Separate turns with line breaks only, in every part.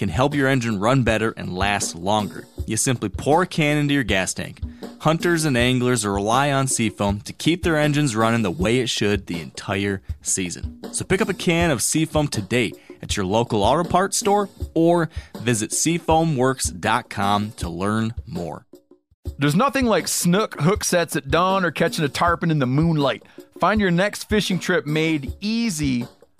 can help your engine run better and last longer. You simply pour a can into your gas tank. Hunters and anglers rely on Seafoam to keep their engines running the way it should the entire season. So pick up a can of Seafoam today at your local auto parts store or visit seafoamworks.com to learn more.
There's nothing like snook hook sets at dawn or catching a tarpon in the moonlight. Find your next fishing trip made easy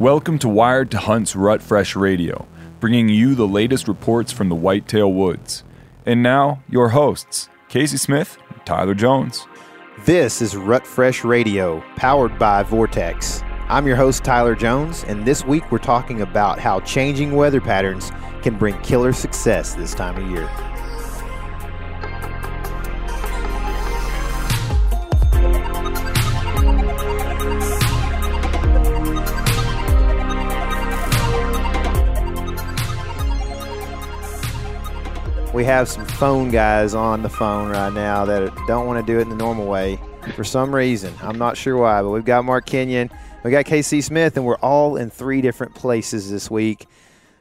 Welcome to Wired to Hunt's Rut Fresh Radio, bringing you the latest reports from the Whitetail Woods. And now, your hosts, Casey Smith and Tyler Jones.
This is Rut Fresh Radio, powered by Vortex. I'm your host, Tyler Jones, and this week we're talking about how changing weather patterns can bring killer success this time of year. We have some phone guys on the phone right now that don't want to do it in the normal way for some reason. I'm not sure why, but we've got Mark Kenyon, we got Casey Smith, and we're all in three different places this week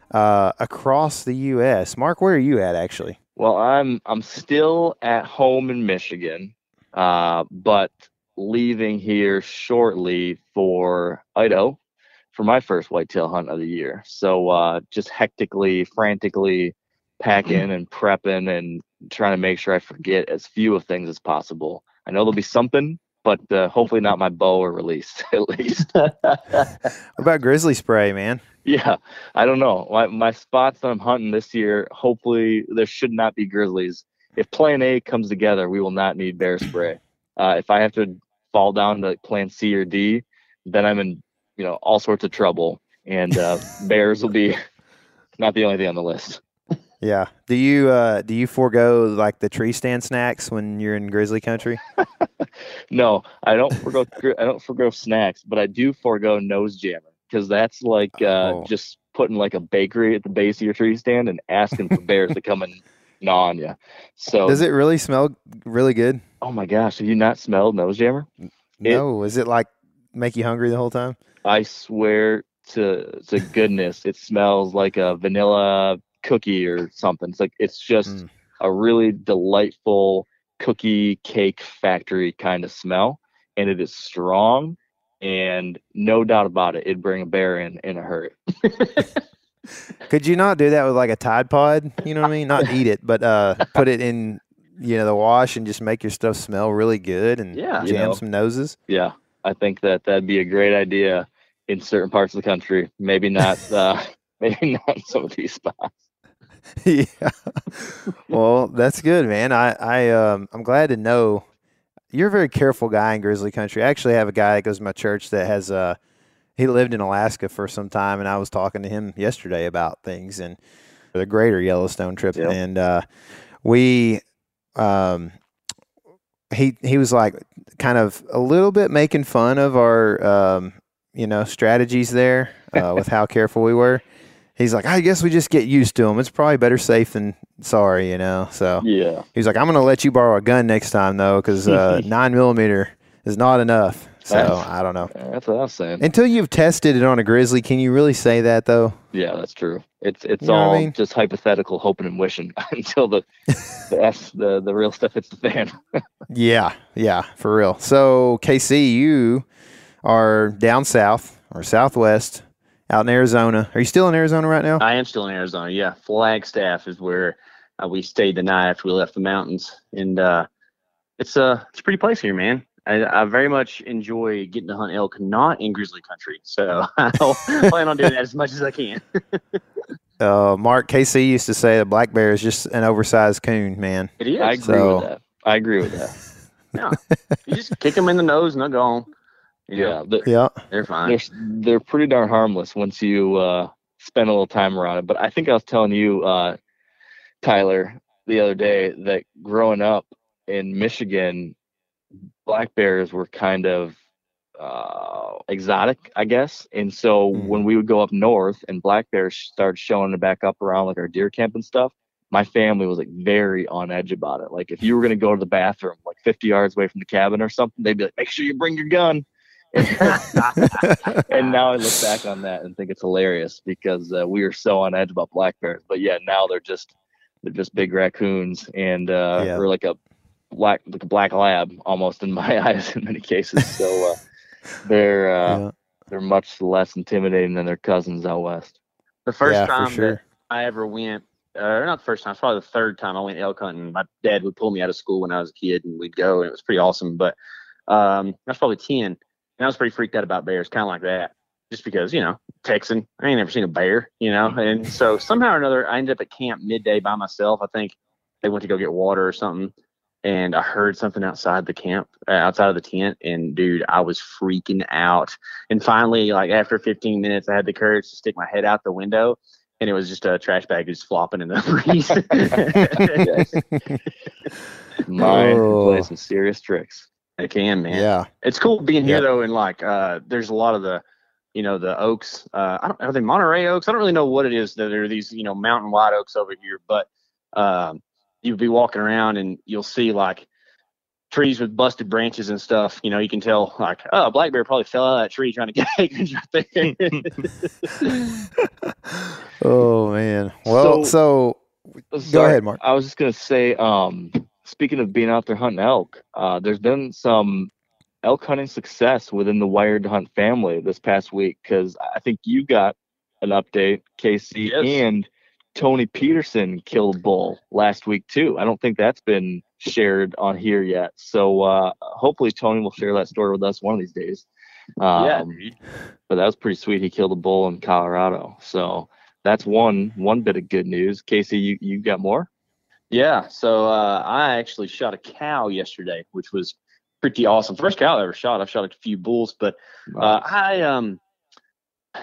uh, across the U.S. Mark, where are you at actually?
Well, I'm I'm still at home in Michigan, uh, but leaving here shortly for Idaho for my first whitetail hunt of the year. So uh, just hectically, frantically packing and prepping and trying to make sure I forget as few of things as possible. I know there'll be something, but uh, hopefully not my bow or release at least.
about grizzly spray, man?
Yeah, I don't know. My, my spots that I'm hunting this year, hopefully there should not be grizzlies. If plan A comes together, we will not need bear spray. Uh, if I have to fall down to plan C or D, then I'm in, you know, all sorts of trouble. And uh, bears will be not the only thing on the list.
Yeah. Do you uh do you forego like the tree stand snacks when you're in grizzly country?
no, I don't forego I don't forego snacks, but I do forego nose jammer because that's like uh oh. just putting like a bakery at the base of your tree stand and asking for bears to come and gnaw on you. So
Does it really smell really good?
Oh my gosh, have you not smelled nose jammer?
No, it, is it like make you hungry the whole time?
I swear to to goodness, it smells like a vanilla cookie or something. It's like it's just mm. a really delightful cookie cake factory kind of smell, and it is strong. And no doubt about it, it'd bring a bear in in a hurry.
Could you not do that with like a Tide Pod? You know what I mean? Not eat it, but uh, put it in you know the wash and just make your stuff smell really good and yeah, jam you know, some noses.
Yeah, I think that that'd be a great idea in certain parts of the country. Maybe not. Uh, maybe not some of these spots.
yeah. Well, that's good, man. I I um I'm glad to know you're a very careful guy in grizzly country. I actually have a guy that goes to my church that has uh he lived in Alaska for some time and I was talking to him yesterday about things and the greater Yellowstone trip yep. and uh we um he he was like kind of a little bit making fun of our um you know strategies there uh, with how careful we were he's like, I guess we just get used to them. It's probably better safe than sorry, you know. So
yeah,
he's like, I'm gonna let you borrow a gun next time though, because uh, nine millimeter is not enough. So
That's-
I don't know.
That's what I was saying.
Until you've tested it on a grizzly, can you really say that though?
yeah, that's true. It's it's
You know what I
all
mean?
just hypothetical, hoping and wishing until the the S, the the real stuff hits the fan.
Yeah, yeah, for real. So Casey, you are down south or southwest, out in Arizona. Are you still in Arizona right now?
I am still in Arizona. Yeah, Flagstaff is where uh, we stayed the night after we left the mountains, and uh, it's a it's a pretty place here, man. I, I very much enjoy getting to hunt elk, not in grizzly country. So I'll plan on doing that as much as I can.
Uh, Mark Casey used to say a black bear is just an oversized coon, man.
It is.
I agree
So-
with that. I agree with that.
no, you just kick them in the nose and they're gone. You know,
Yeah, the,
Yeah,
they're fine.
they're they're pretty darn harmless once you uh, spend a little time around it. But I think I was telling you, uh, Tyler, the other day that growing up in Michigan, black bears were kind of uh, exotic, I guess. And so
Mhm.
when we would go up north and black bears started showing back up around like our deer camp and stuff, my family was like very on edge about it. Like if you were gonna go to the bathroom like 50 yards away from the cabin or something, they'd be like, "Make sure you bring your gun." and now I look back on that and think it's hilarious because uh, we were so on edge about black bears. But yeah, now they're just they're just big raccoons and uh,
Yeah.
or like a black like a black lab almost in my eyes in many cases. So uh, they're uh,
yeah,
they're much less intimidating than their cousins out west.
the first
yeah,
time
sure.
that I ever went, or not the first time, it's probably the third time I went elk hunting. My dad would pull me out of school when I was a kid, and we'd go, and it was pretty awesome. But um, I was probably ten, and I was pretty freaked out about bears, kind of like that, just because you know Texan, I ain't never seen a bear, you know. And so somehow or another, I ended up at camp midday by myself. I think they went to go get water or something. And I heard something outside the camp, uh, outside of the tent, and dude, I was freaking out. And finally, like after 15 minutes, I had the courage to stick my head out the window, and it was just a trash bag just flopping in the breeze.
Mine
Oh.
play some serious tricks.
It can, man.
yeah,
It's cool being here
Yeah.
though, and like, uh, there's a lot of the, you know, the oaks. Uh, I don't are they Monterey oaks? I don't really know what it is. That there are these, you know, mountain wide oaks over here, but um, you'd be walking around and you'll see like trees with busted branches and stuff. You know, you can tell like, oh, a black bear probably fell out of that tree trying to get acorns right there.
oh man. Well, so,
Sorry,
ahead, Mark.
I was just gonna say, um, speaking of being out there hunting elk, uh, there's been some elk hunting success within the Wired to Hunt family this past week because I think you got an update, Casey,
Yes.
and Tony Peterson killed bull last week too. I don't think that's been shared on here yet, so uh, hopefully Tony will share that story with us one of these days. Um,
yeah, dude.
but that was pretty sweet. He killed a bull in Colorado, so that's one one bit of good news. Casey, you you got more?
Yeah, so uh, I actually shot a cow yesterday, which was pretty awesome. First cow I ever shot. I've shot a few bulls, but uh, I um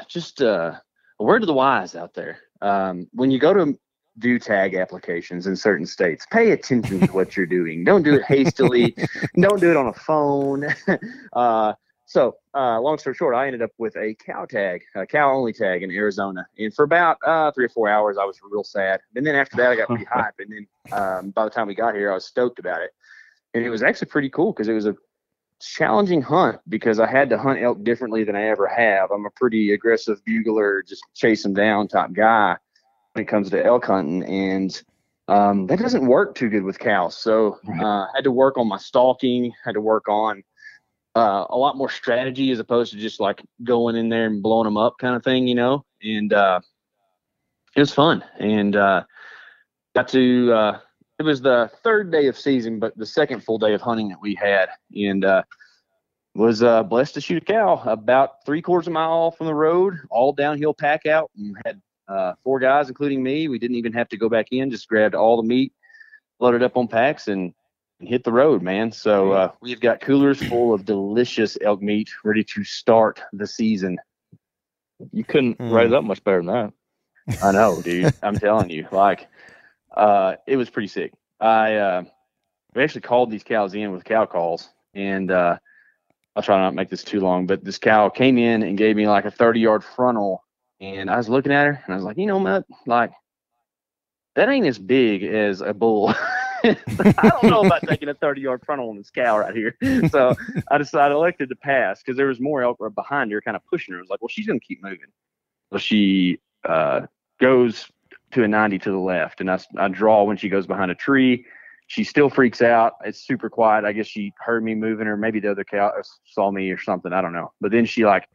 just uh, a word to the wise out there. Um, when you go to do tag applications in certain states, pay attention to what you're doing. Don't do it hastily. Don't do it on a phone. uh, so, uh, long story short, I ended up with a cow tag, a cow only tag in Arizona. And for about uh, three or four hours, I was real sad. And then after that, I got pretty hype. And then um, by the time we got here, I was stoked about it. And it was actually pretty cool because it was a challenging hunt because I had to hunt elk differently than I ever have. I'm a pretty aggressive bugler, just chase them down type guy when it comes to elk hunting. And um, that doesn't work too good with cows. So uh, had to work on my stalking, had to work on uh, a lot more strategy as opposed to just like going in there and blowing them up kind of thing, you know. And uh, it was fun, and uh, got to. Uh, it was the third day of season, but the second full day of hunting that we had, and uh, was uh, blessed to shoot a cow about three quarters of a mile from the road, all downhill pack out, and had uh, four guys, including me. We didn't even have to go back in; just grabbed all the meat, loaded up on packs, and and hit the road, man. So uh, we've got coolers full of delicious elk meat ready to start the season.
You couldn't
Mm.
write it up much better than that.
I know, dude. I'm telling you, like, uh, it was pretty sick. I uh, we actually called these cows in with cow calls, and uh, I'll try not to make this too long. But this cow came in and gave me like a 30 yard frontal, and I was looking at her, and I was like, you know, what, like, that ain't as big as a bull. I don't know about taking a 30 yard frontal on this cow right here. So I decided I elected to pass because there was more elk behind her, kind of pushing her. I was like, well, she's going to keep moving. So she uh, goes to a 90 to the left, and I, I draw when she goes behind a tree. She still freaks out. It's super quiet. I guess she heard me moving, or maybe the other cow saw me or something. I don't know. But then she like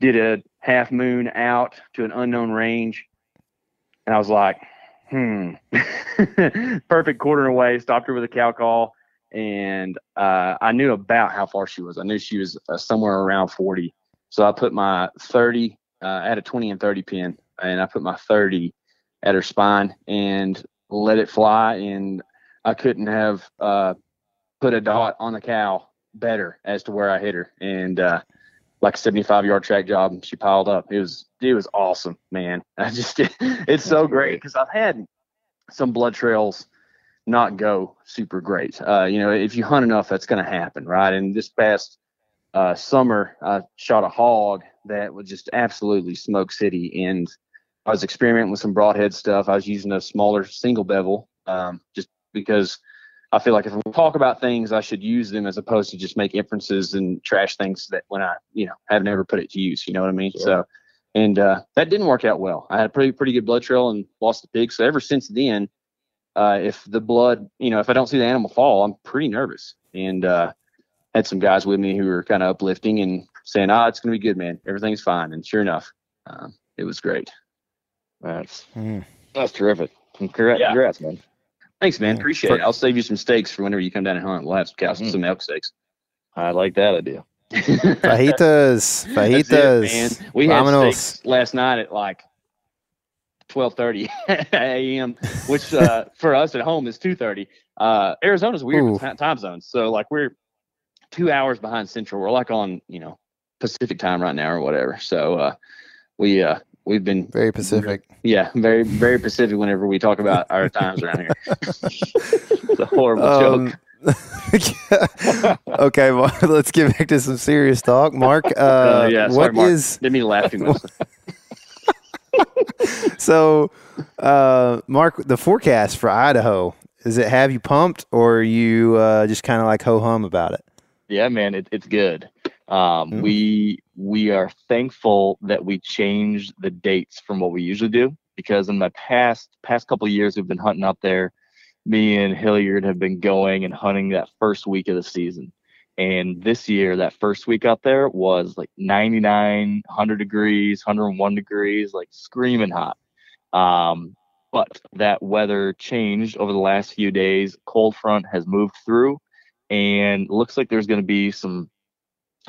did a half moon out to an unknown range, and I was like, hmm, perfect quarter away. Stopped her with a cow call, and uh, I knew about how far she was. I knew she was uh, somewhere around 40. So I put my 30 uh, at a 20 and 30 pin, and I put my 30 at her spine and let it fly. And I couldn't have uh, put a dot on the cow better as to where I hit her. And uh, like a 75 yard track job. She piled up. It was it was awesome, man. I just it's so great because I've had some blood trails not go super great. Uh, you know, if you hunt enough, that's going to happen, right? And this past uh, summer, I shot a hog that was just absolutely smoke city, and I was experimenting with some broadhead stuff. I was using a smaller single bevel, um, just because I feel like if we talk about things, I should use them as opposed to just make inferences and trash things that when I, you know, have never put it to use. You know what I mean? Sure. So, and uh, that didn't work out well. I had a pretty pretty good blood trail and lost the pig. So ever since then, uh, if the blood, you know, if I don't see the animal fall, I'm pretty nervous. And uh, had some guys with me who were kind of uplifting and saying, "Ah, oh, it's gonna be good, man. Everything's fine." And sure enough, um, it was great.
That's mm. that's terrific. Congrats, yeah. congrats man.
Thanks, man. Appreciate for, it. I'll save you some steaks for whenever you come down and hunt. We'll have some cows, mm. some elk steaks.
I like that idea.
fajitas, fajitas.
It, man. We had steaks last night at like 12:30 a.m., which uh, for us at home is 2:30. Uh, Arizona's weird Ooh. time zone, so like we're two hours behind Central. We're like on you know Pacific time right now or whatever. So uh, we uh, we've been
very Pacific.
Yeah, very very Pacific. Whenever we talk about our times around here, it's a horrible um, joke.
okay, well, let's get back to some serious talk. Mark, uh, uh, yeah, sorry, what
Mark.
is?
Didn't mean laugh too much.
so, uh, Mark, the forecast for Idaho is it have you pumped, or are you uh, just kind of like ho hum about it?
Yeah, man, it, it's good. Um, mm. We we are thankful that we changed the dates from what we usually do because in my past past couple years we've been hunting up there. Me and Hilliard have been going and hunting that first week of the season. And this year, that first week out there was like 99, 100 degrees, 101 degrees, like screaming hot. Um, but that weather changed over the last few days. Cold front has moved through, and looks like there's going to be some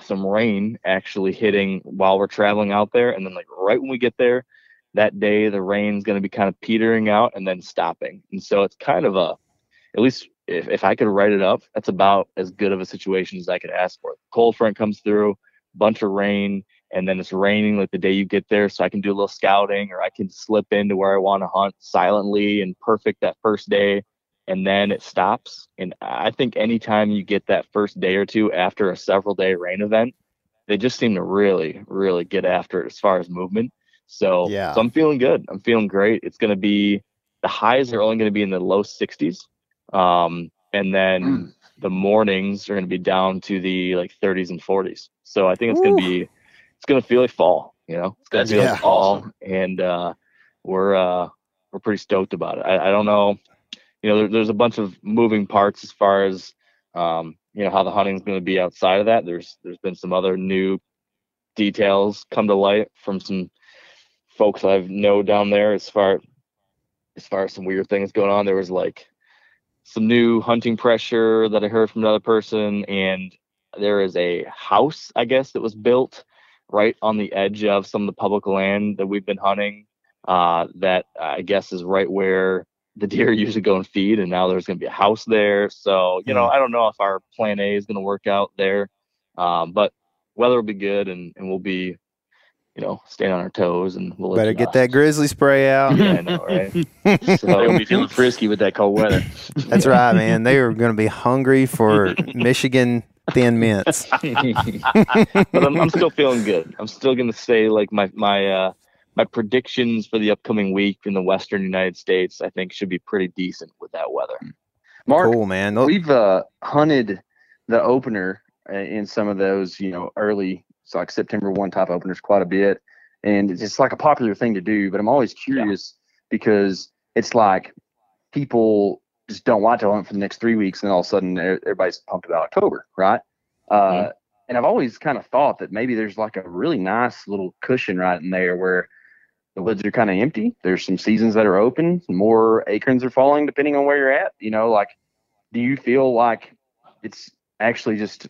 some rain actually hitting while we're traveling out there. And then like right when we get there, that day the rain's going to be kind of petering out and then stopping. And so it's kind of a, at least if, if I could write it up, that's about as good of a situation as I could ask for. Cold front comes through, bunch of rain, and then it's raining like the day you get there. So I can do a little scouting or I can slip into where I want to hunt silently and perfect that first day and then it stops. And I think anytime you get that first day or two after a several day rain event, they just seem to really, really get after it as far as movement. So, yeah. so I'm feeling good. I'm feeling great. It's going to be the highs are only going to be in the low 60s. Um, and then mm. the mornings are going to be down to the like 30s and 40s. So I think it's going to be, it's going to feel like fall, you know, it's going to feel yeah. like fall. And, uh, we're, uh, we're pretty stoked about it. I, I don't know you know, there, there's a bunch of moving parts as far as um, you know how the hunting's going to be outside of that. There's there's been some other new details come to light from some folks I've know down there as far as far as some weird things going on. There was like some new hunting pressure that I heard from another person, and there is a house, I guess, that was built right on the edge of some of the public land that we've been hunting. Uh, that I guess is right where the deer usually go and feed, and now there's going to be a house there. So you know, I don't know if our plan A is going to work out there, um, but weather will be good, and and we'll be, you know, staying on our toes, and we'll
better get that grizzly spray out.
yeah, I know, right?
so they'll be feeling frisky with that cold weather.
That's right, man. They are going to be hungry for Michigan thin mints. but
I'm, I'm still feeling good. I'm still going to say like my my. uh my predictions for the upcoming week in the western United States, I think, should be pretty decent with that weather.
Mark,
cool, man.
We've uh, hunted the opener uh, in some of those, you know, early, so like September 1 type openers quite a bit. And it's just like a popular thing to do. But I'm always curious because it's like people just don't want to hunt for the next three weeks. And all of a sudden everybody's pumped about October, right? Uh,
Mhm.
And I've always kind of thought that maybe there's like a really nice little cushion right in there where the woods are kind of empty. There's some seasons that are open, more acorns are falling depending on where you're at. You know, like, do you feel like it's actually just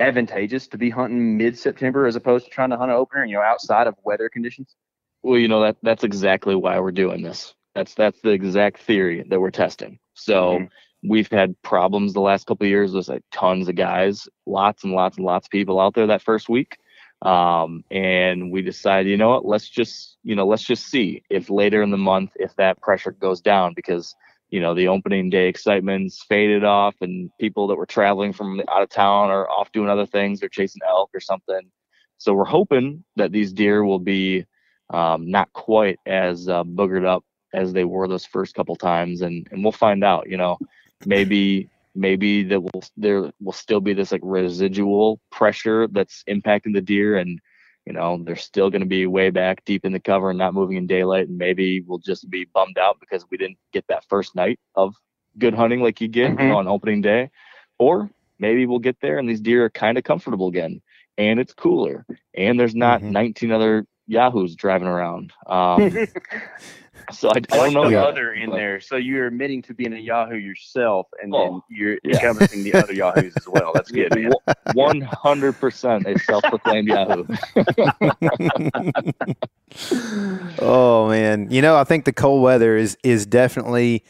advantageous to be hunting mid September as opposed to trying to hunt an opener, you know, outside of weather conditions?
Well, you know that that's exactly why we're doing this. That's that's the exact theory that we're testing. So
Mhm.
we've had problems the last couple of years with like tons of guys, lots and lots and lots of people out there that first week. Um, and we decided, you know what, let's just, you know, let's just see if later in the month if that pressure goes down because, you know, the opening day excitement's faded off and people that were traveling from out of town are off doing other things, they're chasing elk or something. So we're hoping that these deer will be um, not quite as uh, boogered up as they were those first couple times, and and we'll find out. You know, maybe maybe there will there will still be this like residual pressure that's impacting the deer, and you know they're still going to be way back deep in the cover and not moving in daylight, and maybe we'll just be bummed out because we didn't get that first night of good hunting like you get you know, on opening day, or maybe we'll get there and these deer are kind of comfortable again and it's cooler and there's not
Mhm.
19 other yahoos driving around. Um, so I, I don't know
the
yet,
other in there. So you're admitting to being a Yahoo yourself, and
Oh,
then you're
yeah.
encompassing the other Yahoos as well. That's good, man.
One hundred percent a self-proclaimed Yahoo.
oh man, you know I think the cold weather is is definitely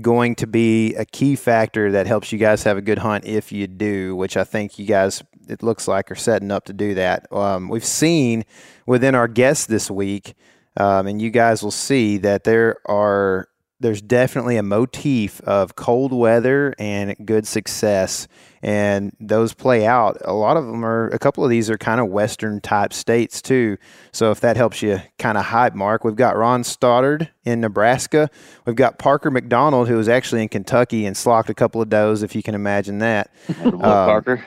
going to be a key factor that helps you guys have a good hunt if you do, which I think you guys it looks like are setting up to do that. Um, we've seen within our guests this week, um, and you guys will see that there are there's definitely a motif of cold weather and good success. And those play out. A lot of them are a couple of these are kind of western type states too. So if that helps you kind of hype mark we've got ron stoddard in nebraska. We've got parker mcdonald who was actually in kentucky and slocked a couple of does if you can imagine that.
Will Parker.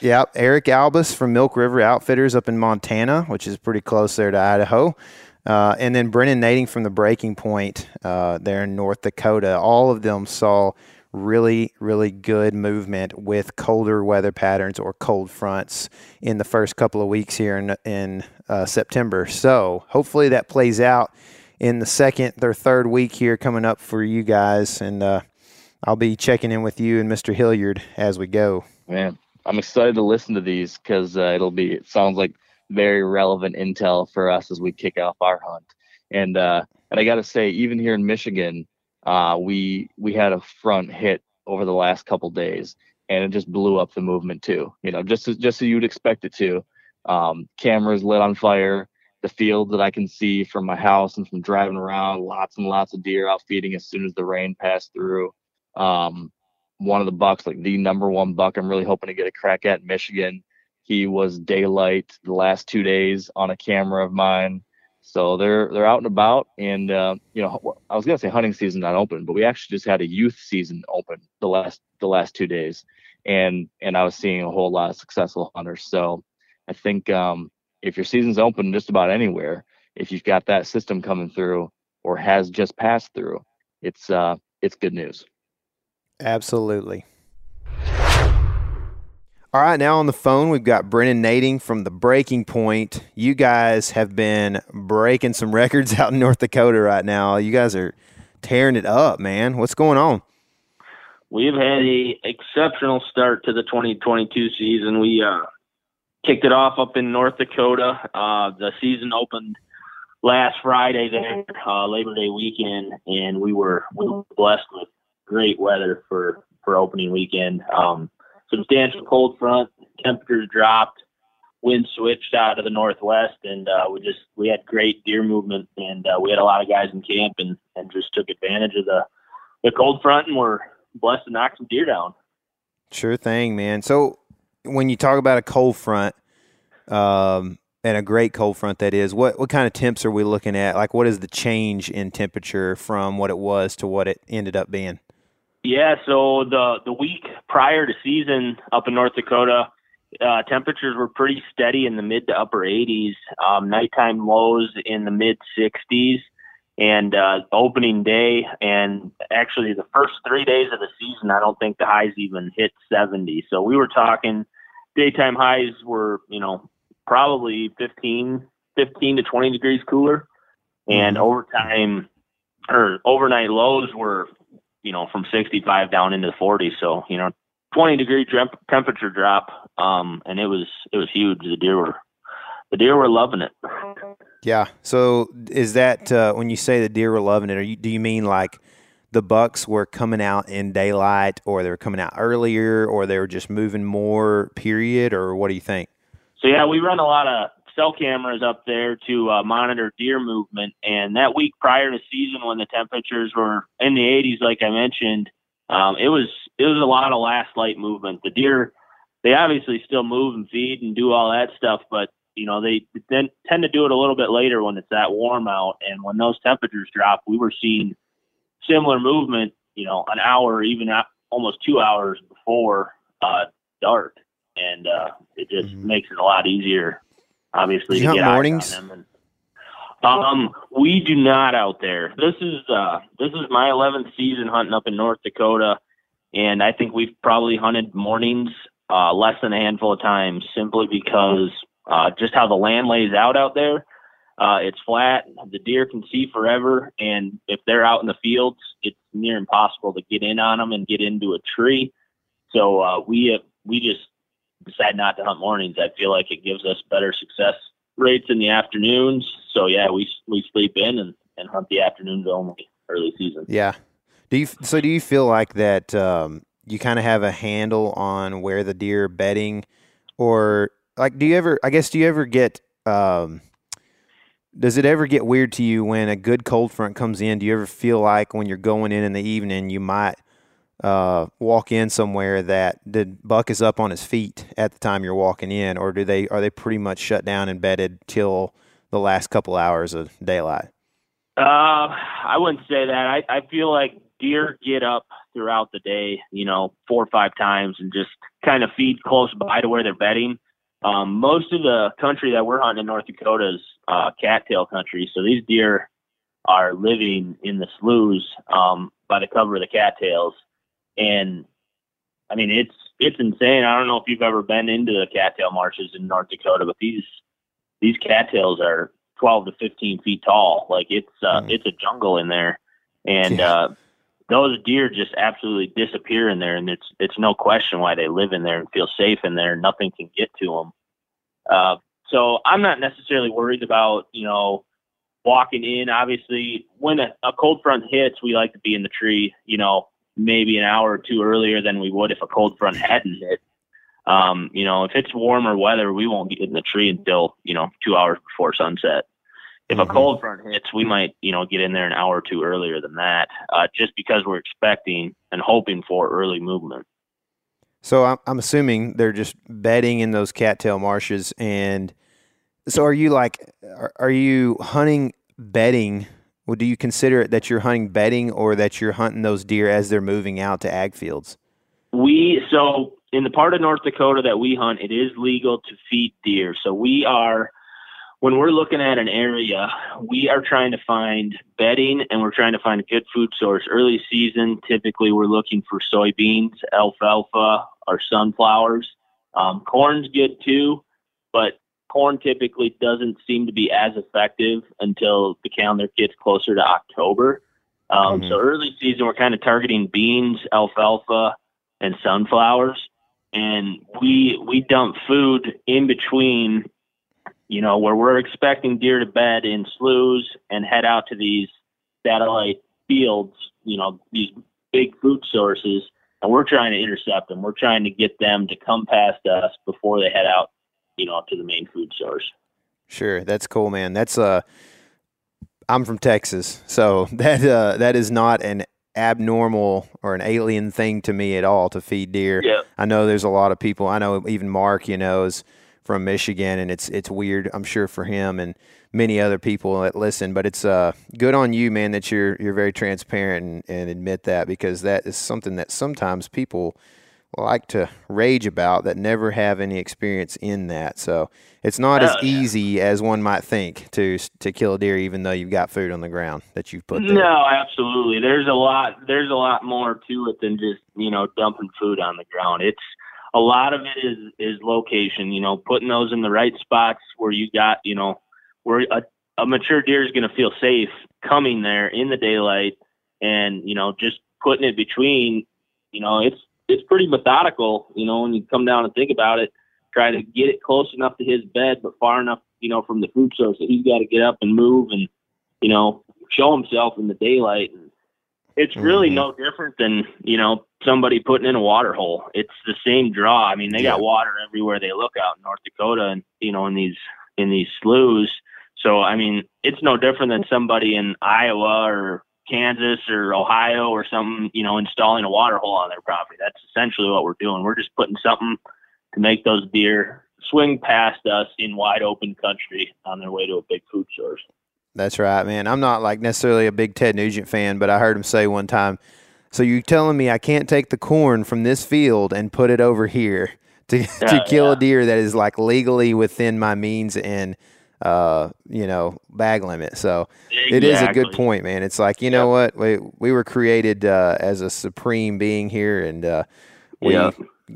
Yep, Eric Albus from Milk River Outfitters up in Montana, which is pretty close there to Idaho. Uh, and then Brennan Nading from the Breaking Point uh, there in North Dakota. All of them saw really, really good movement with colder weather patterns or cold fronts in the first couple of weeks here in, in uh, September. So hopefully that plays out in the second or third week here coming up for you guys. And uh, I'll be checking in with you and Mr. Hilliard as we go.
Man, I'm excited to listen to these because uh, it'll be. It sounds like very relevant intel for us as we kick off our hunt. And uh, and I got to say, even here in Michigan, uh, we we had a front hit over the last couple days, and it just blew up the movement too. You know, just as, just as you'd expect it to. Um, cameras lit on fire. The field that I can see from my house and from driving around, lots and lots of deer out feeding as soon as the rain passed through. Um, one of the bucks, like the number one buck, I'm really hoping to get a crack at in Michigan. He was daylight the last two days on a camera of mine. So they're they're out and about, and uh, you know I was gonna say hunting season not open, but we actually just had a youth season open the last the last two days, and and I was seeing a whole lot of successful hunters. So I think um, if your season's open just about anywhere, if you've got that system coming through or has just passed through, it's uh it's good news.
Absolutely. All right, now on the phone, we've got Brennan Nading from the Breaking Point. You guys have been breaking some records out in North Dakota right now. You guys are tearing it up, man. What's going on?
We've had a exceptional start to the 2022 season. We uh, kicked it off up in North Dakota. Uh, the season opened last Friday there, uh, Labor Day weekend, and we were we were blessed with great weather for for opening weekend. Um, substantial cold front, temperatures dropped, wind switched out of the northwest, and uh, we just we had great deer movement, and uh, we had a lot of guys in camp, and and just took advantage of the the cold front, and were blessed to knock some deer down.
Sure thing, man. So, when you talk about a cold front, um, and a great cold front that is, what what kind of temps are we looking at? Like, what is the change in temperature from what it was to what it ended up being?
Yeah, so the the week prior to season up in North Dakota, uh, temperatures were pretty steady in the mid to upper 80s. Um, nighttime lows in the mid 60s, and uh, opening day and actually the first three days of the season, I don't think the highs even hit 70. So we were talking daytime highs were you know probably 15, 15 to 20 degrees cooler, and overtime or overnight lows were you know, from 65 down into the 40s. So, you know, 20 degree temp- temperature drop. Um, and it was, it was huge. The deer were, the deer were loving it.
Yeah. So is that uh, when you say the deer were loving it? Are you, do you mean like the bucks were coming out in daylight, or they were coming out earlier, or they were just moving more? Period, or what do you think?
So yeah, we run a lot of cell cameras up there to uh, monitor deer movement. And that week prior to season, when the temperatures were in the 80s, like I mentioned, um, it was it was a lot of last light movement. The deer, they obviously still move and feed and do all that stuff, but you know they then tend to do it a little bit later when it's that warm out. And when those temperatures drop, we were seeing similar movement. You know, an hour, even almost two hours before uh, dark, and uh, it just mm-hmm. makes it a lot easier obviously
do you
get
mornings?
eyes on them. And, um, we do not out there. This is uh, this is my 11th season hunting up in North Dakota, and I think we've probably hunted mornings uh, less than a handful of times, simply because uh, just how the land lays out out there. Uh, it's flat. The deer can see forever, and if they're out in the fields, it's near impossible to get in on them and get into a tree. So uh, we uh, we just decide not to hunt mornings, I feel like it gives us better success rates in the afternoons. So yeah, we we sleep in and, and hunt the afternoons only early season.
Yeah. Do you so do you feel like that um, you kind of have a handle on where the deer are bedding, or like do you ever? I guess do you ever get? Um, does it ever get weird to you when a good cold front comes in? Do you ever feel like when you're going in in the evening, you might uh, walk in somewhere that the buck is up on his feet at the time you're walking in, or do they are they pretty much shut down and bedded till the last couple hours of daylight?
Uh, I wouldn't say that. I, I feel like deer get up throughout the day, you know, four or five times and just kind of feed close by to where they're bedding. Um, most of the country that we're hunting in North Dakota is uh, cattail country, so these deer are living in the sloughs um, by the cover of the cattails and I mean it's it's insane. I don't know if you've ever been into the cattail marshes in North Dakota, but these these cattails are 12 to 15 feet tall. Like it's uh, mm. it's a jungle in there, and yeah. uh, those deer just absolutely disappear in there, and it's it's no question why they live in there and feel safe in there. Nothing can get to them. Uh, so I'm not necessarily worried about you know walking in. Obviously, when a, a cold front hits, we like to be in the tree. You know, maybe an hour or two earlier than we would if a cold front hadn't hit. Um, you know, if it's warmer weather, we won't get in the tree until, you know, two hours before sunset. If mm-hmm. a cold front hits, we might, you know, get in there an hour or two earlier than that, uh, just because we're expecting and hoping for early movement.
So I'm, I'm assuming they're just bedding in those cattail marshes. And so are you like, are, are you hunting bedding well, do you consider it that you're hunting bedding or that you're hunting those deer as they're moving out to ag fields?
We so in the part of North Dakota that we hunt, it is legal to feed deer. So we are when we're looking at an area, we are trying to find bedding and we're trying to find a good food source. Early season, typically we're looking for soybeans, alfalfa, or sunflowers. Um, corn's good too, but corn typically doesn't seem to be as effective until the calendar gets closer to October. Um, mm-hmm. So early season, we're kind of targeting beans, alfalfa, and sunflowers, and we we dump food in between. You know where we're expecting deer to bed in sloughs and head out to these satellite fields. You know these big food sources, and we're trying to intercept them. We're trying to get them to come past us before they head out you know, to the main food source.
Sure, that's cool, man. That's uh, I'm from Texas, so that uh, that is not an abnormal or an alien thing to me at all to feed deer.
Yeah.
I know there's a lot of people. I know even Mark, you know, is from Michigan, and it's it's weird. I'm sure for him and many other people that listen, but it's uh, good on you, man, that you're you're very transparent and, and admit that because that is something that sometimes people like to rage about that never have any experience in that. So it's not as
Oh, yeah.
easy as one might think to to kill a deer, even though you've got food on the ground that you've put there.
No, absolutely. There's a lot. There's a lot more to it than just you know dumping food on the ground. It's a lot of it is is location. You know, putting those in the right spots where you got you know where a, a mature deer is going to feel safe coming there in the daylight, and you know just putting it between. You know, it's it's pretty methodical. You know, when you come down and think about it, try to get it close enough to his bed, but far enough you know from the food source that he's got to get up and move and you know, show himself in the daylight. And it's really
Mhm.
no different than, you know, somebody putting in a water hole. It's the same draw. I mean, they got water everywhere they look out in North Dakota and, you know, in these, in these sloughs. So, I mean, it's no different than somebody in Iowa or Kansas or Ohio or something, you know, installing a water hole on their property. That's essentially what we're doing. We're just putting something to make those deer swing past us in wide open country on their way to a big food source.
That's right, man. I'm not like necessarily a big Ted Nugent fan, but I heard him say one time, "So you're telling me I can't take the corn from this field and put it over here to to kill
yeah.
a deer that is like legally within my means and uh, you know, bag limit." So it is a good point, man. It's like you know what we we were created uh, as a supreme being here, and uh, we
Yeah.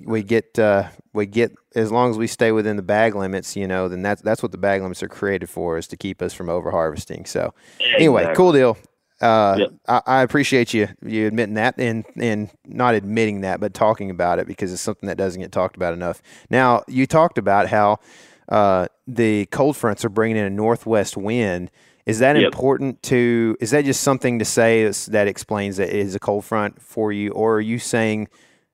we get uh, we get as long as we stay within the bag limits, you know, then that's that's what the bag limits are created for, is to keep us from over harvesting. So anyway, cool deal. Uh,
Yep.
I, I appreciate you you admitting that and and not admitting that, but talking about it because it's something that doesn't get talked about enough. Now you talked about how uh, the cold fronts are bringing in a northwest wind. Is that
Yep.
important to? Is that just something to say that explains that it is a cold front for you, or are you saying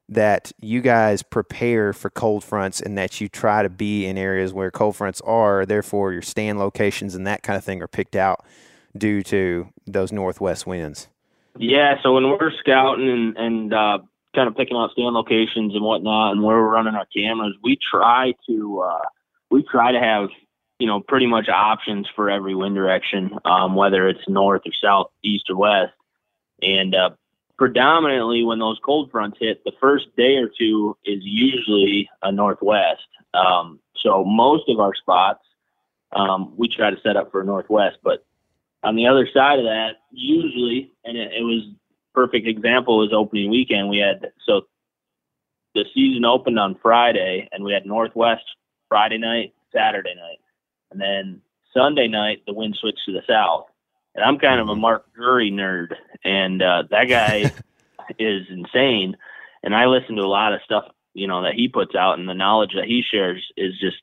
that you guys prepare for cold fronts and that you try to be in areas where cold fronts are, therefore your stand locations and that kind of thing are picked out due to those northwest winds?
Yeah, so when we're scouting and, and uh, kind of picking out stand locations and whatnot, and where we're running our cameras, we try to uh, we try to have you know pretty much options for every wind direction, um, whether it's north or south, east or west. And uh, predominantly, when those cold fronts hit, the first day or two is usually a northwest. Um, so most of our spots um, we try to set up for a northwest, but on the other side of that, usually, and it, it was perfect example was opening weekend. We had so the season opened on Friday, and we had Northwest Friday night, Saturday night, and then Sunday night the wind switched to the south. And I'm kind of a Mark Drury nerd, and uh, that guy is insane. And I listen to a lot of stuff, you know, that he puts out, and the knowledge that he shares is just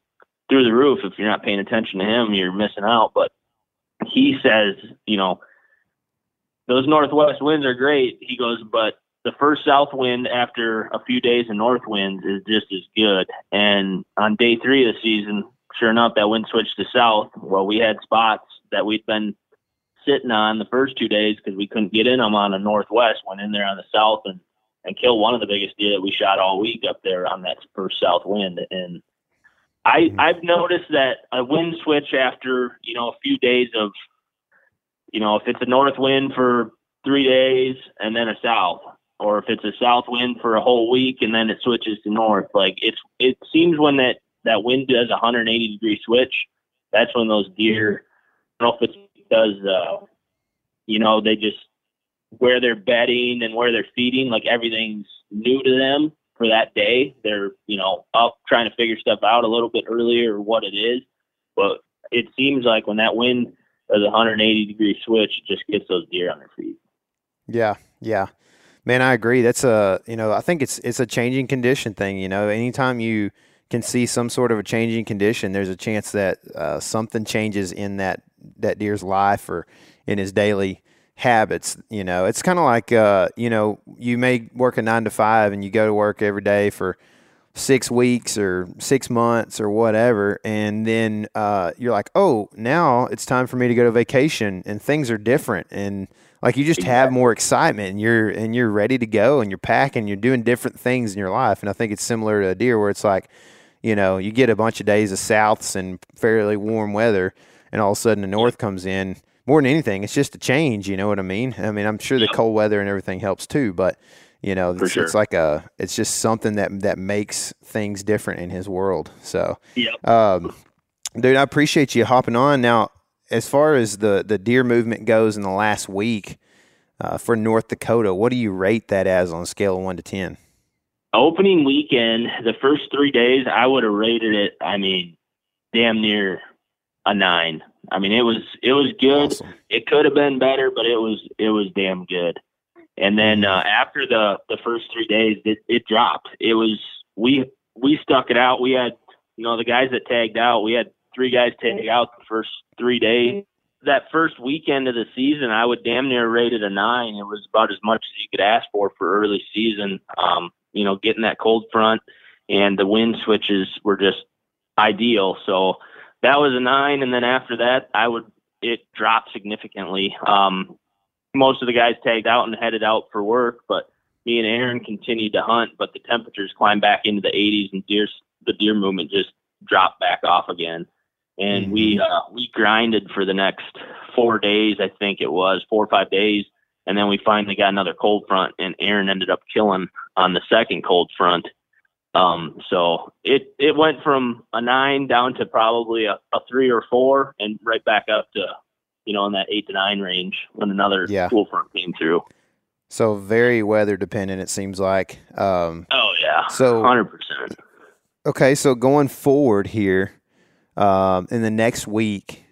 through the roof. If you're not paying attention to him, you're missing out. But he says, you know, those northwest winds are great. He goes, but the first south wind after a few days of north winds is just as good. And on day three of the season, sure enough, that wind switched to south. Well, we had spots that we'd been sitting on the first two days because we couldn't get in them on a northwest. Went in there on the south and and killed one of the biggest deer that we shot all week up there on that first south wind. And I mm-hmm. I've noticed that a wind switch after you know a few days of you know if it's a north wind for three days and then a south, or if it's a south wind for a whole week and then it switches to north. Like it's it seems when that that wind does a 180 degree switch, that's when those deer. I don't know if it's because uh, you know they just where they're bedding and where they're feeding, like everything's new to them for that day. They're, you know, up trying to figure stuff out a little bit earlier or what it is. But it seems like when that wind does a 180 degree switch, it just gets those deer on their feet.
Yeah, yeah. Man, I agree. That's a you know, I think it's it's a changing condition thing. You know, anytime you can see some sort of a changing condition, there's a chance that uh, something changes in that that deer's life or in his daily habits. You know, it's kind of like uh, you know, you may work a nine to five and you go to work every day for six weeks or six months or whatever, and then uh, you're like, oh, now it's time for me to go to vacation, and things are different, and like you just have more excitement, and you're and you're ready to go, and you're packing, you're doing different things in your life, and I think it's similar to a deer where it's like, you know, you get a bunch of days of souths and fairly warm weather, and all of a sudden the north comes in. More than anything, it's just a change. You know what I mean? I mean, I'm sure the cold weather and everything helps too, but you know, it's,
sure.
it's like a, it's just something that that makes things different in his world. So,
Yeah.
um, dude, I appreciate you hopping on. Now, as far as the the deer movement goes in the last week uh, for North Dakota, what do you rate that as on a scale of one to ten?
Opening weekend, the first three days, I would have rated it. I mean, damn near a nine. I mean, it was it was good.
Awesome.
It could have been better, but it was it was damn good. And then uh, after the the first three days, it, it dropped. It was we we stuck it out. We had you know the guys that tagged out. We had three guys tag out the first three days. That first weekend of the season, I would damn near rate it a nine. It was about as much as you could ask for for early season. Um, you know, getting that cold front and the wind switches were just ideal. So that was a nine. And then after that, I would it dropped significantly. Um, most of the guys tagged out and headed out for work, but me and Aaron continued to hunt. But the temperatures climbed back into the 80s, and deer the deer movement just dropped back off again. And we uh, we grinded for the next four days, I think it was four or five days, and then we finally got another cold front, and Aaron ended up killing on the second cold front. Um, so it it went from a nine down to probably a, a three or four, and right back up to you know in that eight to nine range when another
Yeah.
cool front came through.
So very weather dependent, it seems like. Um,
Oh yeah,
So-
hundred percent.
okay, so going forward here, um, in the next week,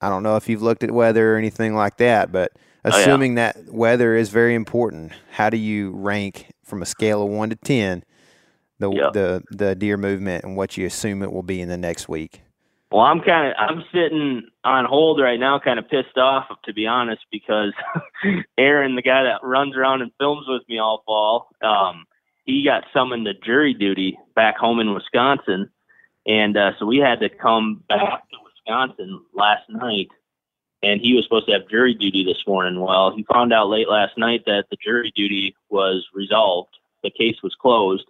I don't know if you've looked at weather or anything like that, but
Oh, yeah.
assuming that weather is very important, how do you rank from a scale of one to ten the
Yeah.
the the deer movement and what you assume it will be in the next week?
Well, I'm kind of I'm sitting on hold right now, kind of pissed off to be honest, because Aaron, the guy that runs around and films with me all fall, um, he got summoned to jury duty back home in Wisconsin, and uh, so we had to come back to Wisconsin last night, and he was supposed to have jury duty this morning. Well, he found out late last night that the jury duty was resolved, the case was closed,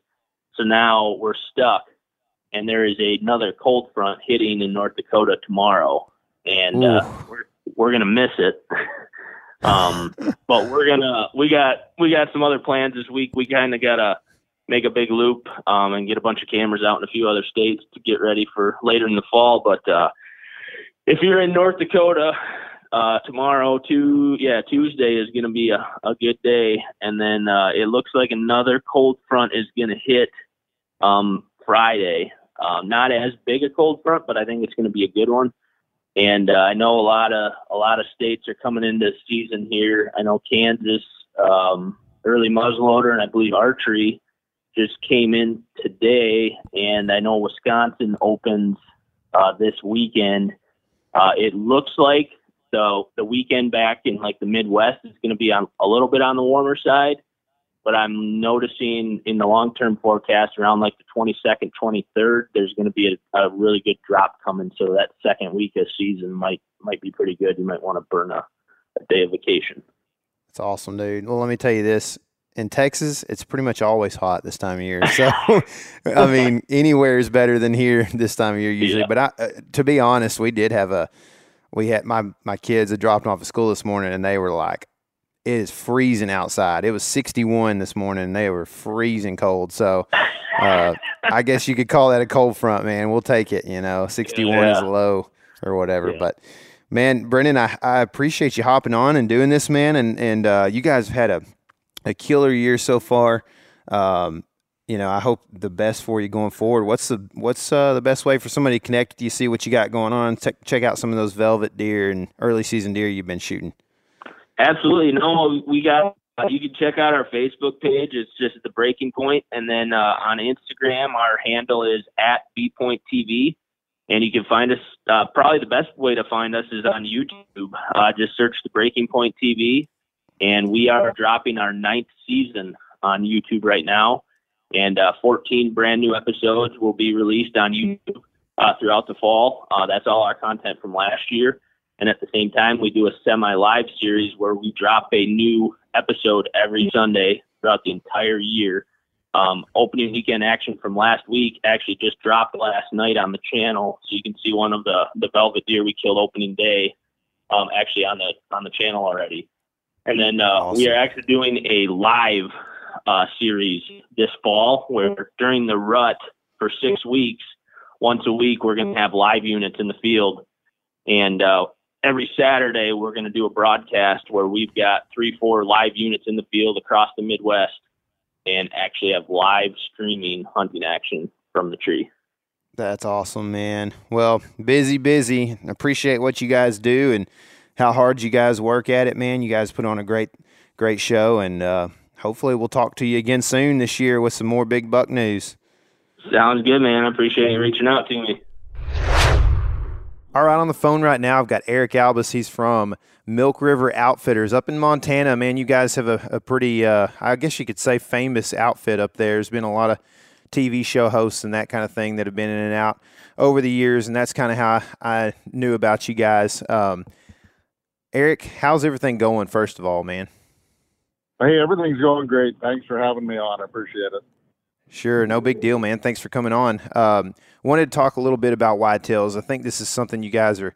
so now we're stuck and there is another cold front hitting in North Dakota tomorrow, and uh, we're we're gonna miss it. um, but we're gonna we got we got some other plans this week. We kind of gotta make a big loop um, and get a bunch of cameras out in a few other states to get ready for later in the fall. But uh, if you're in North Dakota. Uh, tomorrow, yeah, Tuesday is going to be a, a good day, and then uh, it looks like another cold front is going to hit um, Friday. Um, not as big a cold front, but I think it's going to be a good one. And uh, I know a lot of a lot of states are coming into season here. I know Kansas um, early muzzleloader, and I believe archery just came in today. And I know Wisconsin opens uh, this weekend. Uh, it looks like the the weekend back in like the Midwest is going to be on a little bit on the warmer side but I'm noticing in the long term forecast around like the 22nd, 23rd, there's going to be a, a really good drop coming. So that second week of season might might be pretty good. You might want to burn a, a day of vacation.
It's awesome, dude. Well, let me tell you this. In Texas, it's pretty much always hot this time of year. So, I mean, anywhere is better than here this time of year usually.
Yeah.
But I, uh, to be honest, we did have a, we had my my kids had dropped off at school this morning, and they were like, "It is freezing outside." It was 61 this morning, and they were freezing cold. So, uh, I guess you could call that a cold front, man. We'll take it. You know, 61 is low or whatever.
Yeah.
But man, Brendan, I, I appreciate you hopping on and doing this, man. And and uh, you guys have had a a killer year so far. Um, you know, I hope the best for you going forward. What's the what's uh, the best way for somebody to connect with you, see what you got going on, check out some of those velvet deer and early season deer you've been shooting.
Absolutely. No, we got. You can check out our Facebook page. It's just the Breaking Point, and then uh, on Instagram, our handle is at bpointtv, and you can find us. Uh, probably the best way to find us is on YouTube. Uh, just search the Breaking Point TV, and we are dropping our ninth season on YouTube right now, and uh, 14 brand new episodes will be released on YouTube uh, throughout the fall. Uh, that's all our content from last year. And at the same time, we do a semi live series where we drop a new episode every Sunday throughout the entire year. Um, opening weekend action from last week actually just dropped last night on the channel, so you can see one of the the velvet deer we killed opening day, um, actually on the on the channel already. And then uh,
Awesome.
we are actually doing a live uh, series this fall, where during the rut for six weeks, once a week, we're going to have live units in the field, and uh, every Saturday we're going to do a broadcast where we've got three, four live units in the field across the Midwest, and actually have live streaming hunting action from the tree.
That's awesome, man. Well, busy, busy. Appreciate what you guys do and how hard you guys work at it, man. You guys put on a great, great show, and uh, hopefully we'll talk to you again soon this year with some more big buck news.
Sounds good, man. I appreciate you reaching out to me.
All right, on the phone right now, I've got Eric Albus. He's from Milk River Outfitters up in Montana. Man, you guys have a, a pretty, uh, I guess you could say, famous outfit up there. There's been a lot of TV show hosts and that kind of thing that have been in and out over the years, and that's kind of how I knew about you guys. Um, Eric, how's everything going, first of all, man?
Hey, everything's going great. Thanks for having me on. I appreciate it.
Sure, no big deal, man. Thanks for coming on. Um, wanted to talk a little bit about whitetails. I think this is something you guys are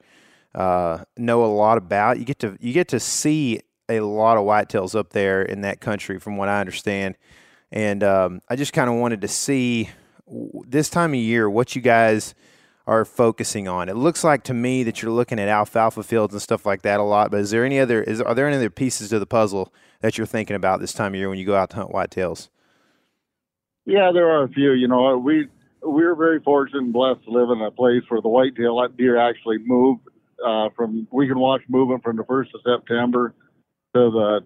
uh, know a lot about. You get to you get to see a lot of whitetails up there in that country, from what I understand. And um, I just kind of wanted to see w- this time of year what you guys are focusing on. It looks like to me that you're looking at alfalfa fields and stuff like that a lot. But is there any other? Is are there any other pieces to the puzzle that you're thinking about this time of year when you go out to hunt whitetails?
Yeah, there are a few. You know, we we're very fortunate and blessed to live in a place where the whitetail deer actually move uh, from. We can watch movement from the first of September to the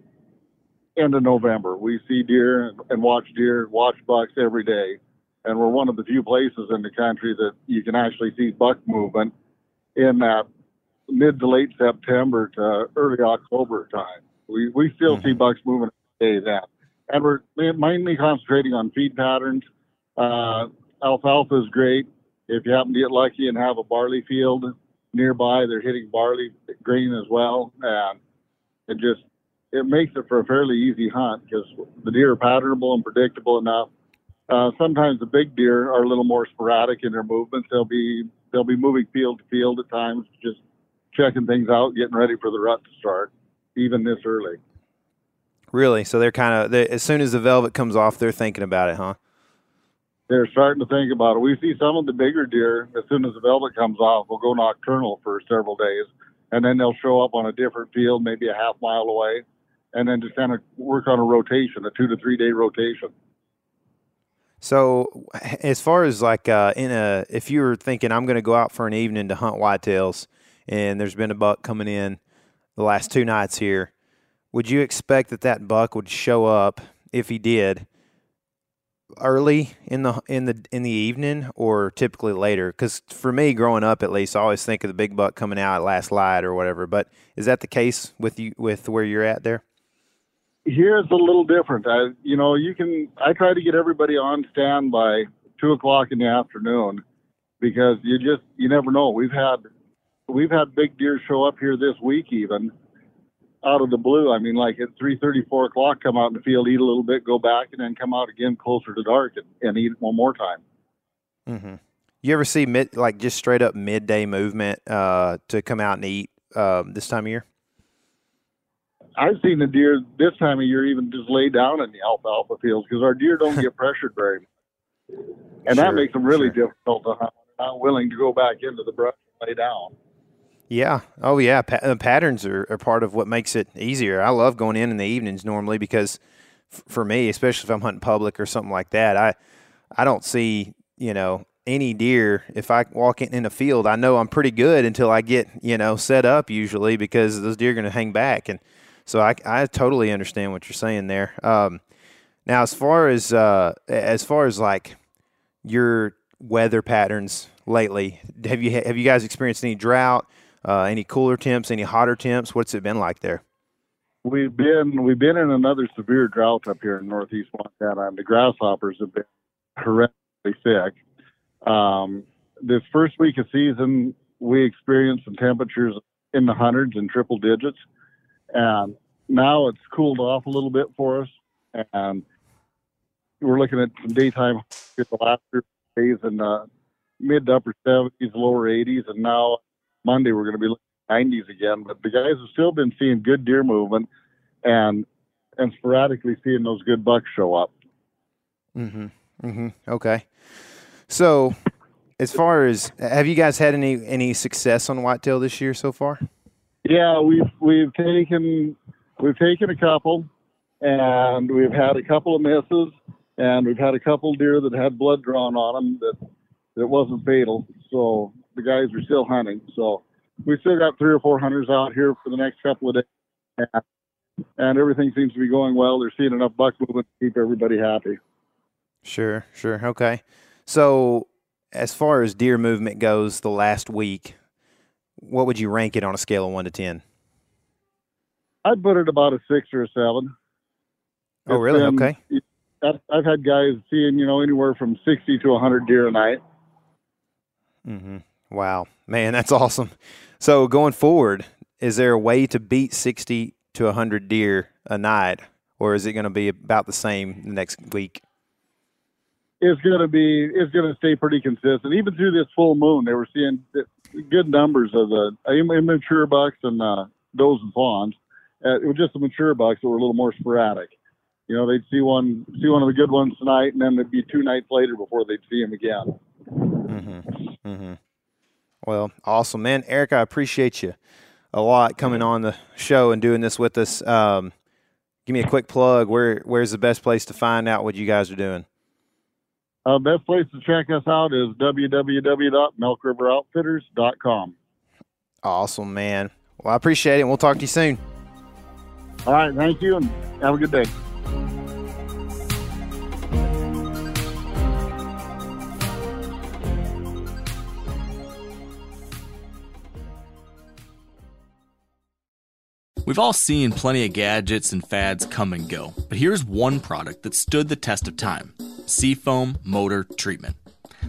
end of November. We see deer and, and watch deer, watch bucks every day, and we're one of the few places in the country that you can actually see buck movement in that mid to late September to early October time. We we still see bucks moving every day then and we're mainly concentrating on feed patterns. Uh, alfalfa is great. If you happen to get lucky and have a barley field nearby, they're hitting barley grain as well, and it just it makes it for a fairly easy hunt because the deer are patternable and predictable enough. Uh, sometimes the big deer are a little more sporadic in their movements. They'll be they'll be moving field to field at times, just checking things out, getting ready for the rut to start, even this early.
Really? So they're kind of as soon as the velvet comes off, they're thinking about it, huh?
they're starting to think about it. We see some of the bigger deer as soon as the velvet comes off, will go nocturnal for several days, and then they'll show up on a different field, maybe a half mile away, and then just kind of work on a rotation, a two to three day rotation.
So, as far as like uh, in a, if you were thinking I'm going to go out for an evening to hunt whitetails, and there's been a buck coming in the last two nights here, would you expect that that buck would show up if he did early in the in the in the evening or typically later? Because for me, growing up at least, I always think of the big buck coming out last light or whatever. But is that the case with you with where you're at there?
Here it's a little different. I, you know, you can. I try to get everybody on stand by two o'clock in the afternoon because you just you never know. We've had we've had big deer show up here this week even out of the blue. I mean, like at three thirty, four o'clock, come out in the field, eat a little bit, go back, and then come out again closer to dark and, and eat one more time.
Mm-hmm. You ever see mid like just straight up midday movement uh, to come out and eat um, this time of year?
I've seen the deer this time of year even just lay down in the alfalfa fields because our deer don't get pressured very much, and
Sure,
that makes them really
sure.
difficult to hunt. They're not willing to go back into the brush and lay down.
Yeah. Oh, yeah. Pa- uh, patterns are, are part of what makes it easier. I love going in in the evenings normally because f- for me, especially if I'm hunting public or something like that, I I don't see you know any deer if I walk in in a field. I know I'm pretty good until I get you know set up usually because those deer are going to hang back, and so I I totally understand what you're saying there. Um, now as far as uh, as far as like your weather patterns lately, have you have you guys experienced any drought? Uh, any cooler temps? Any hotter temps? What's it been like there?
We've been we've been in another severe drought up here in northeast Montana, and the grasshoppers have been horrendously sick. Um, this first week of season, we experienced some temperatures in the hundreds and triple digits, and now it's cooled off a little bit for us. And we're looking at some daytime the last few days in the mid to upper 70s, lower 80s, and now Monday we're going to be looking at 90s again. But the guys have still been seeing good deer movement, and and sporadically seeing those good bucks show up.
Mm-hmm. Mm-hmm. Okay. So, as far as have you guys had any any success on whitetail this year so far?
Yeah, we've we've taken we've taken a couple, and we've had a couple of misses, and we've had a couple deer that had blood drawn on them that that wasn't fatal. So the guys are still hunting. So we still got three or four hunters out here for the next couple of days, and, everything seems to be going well. They're seeing enough buck movement to keep everybody happy.
Sure, sure. Okay. So, as far as deer movement goes, the last week, what would you rank it on a scale of one to ten?
I'd put it about a six or a seven.
Oh, really?
been-
okay.
I've, I've had guys seeing you know anywhere from sixty to hundred deer a night.
Mm-hmm. Wow, man, that's awesome. So, going forward, is there a way to beat sixty to hundred deer a night, or is it going to be about the same next week?
It's going to be it's going to stay pretty consistent. Even through this full moon, they were seeing good numbers of the immature bucks and uh, does and fawns. Uh, it was just the mature bucks that were a little more sporadic. You know, they'd see one see one of the good ones tonight, and then it'd be two nights later before they'd see him again.
Mm-hmm. Mm-hmm. Well, awesome, man. Eric, I appreciate you a lot coming on the show and doing this with us. Um, give me a quick plug. Where Where's the best place to find out what you guys are doing?
Uh, best place to check us out is www.milkriveroutfitters.com.
Awesome, man. Well, I appreciate it. and We'll talk to you soon.
All right, thank you, and have a good day.
We've all seen plenty of gadgets and fads come and go, but here's one product that stood the test of time Seafoam Motor Treatment.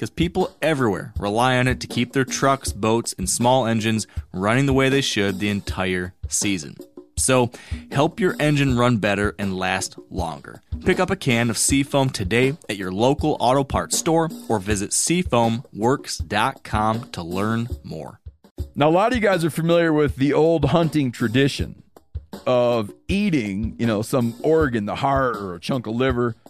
because people everywhere rely on it to keep their trucks, boats, and small engines running the way they should the entire season. So, help your engine run better and last longer. Pick up a can of Seafoam today at your local auto parts store or visit seafoamworks.com to learn more.
Now, a lot of you guys are familiar with the old hunting tradition of eating, you know, some organ, the heart or a chunk of liver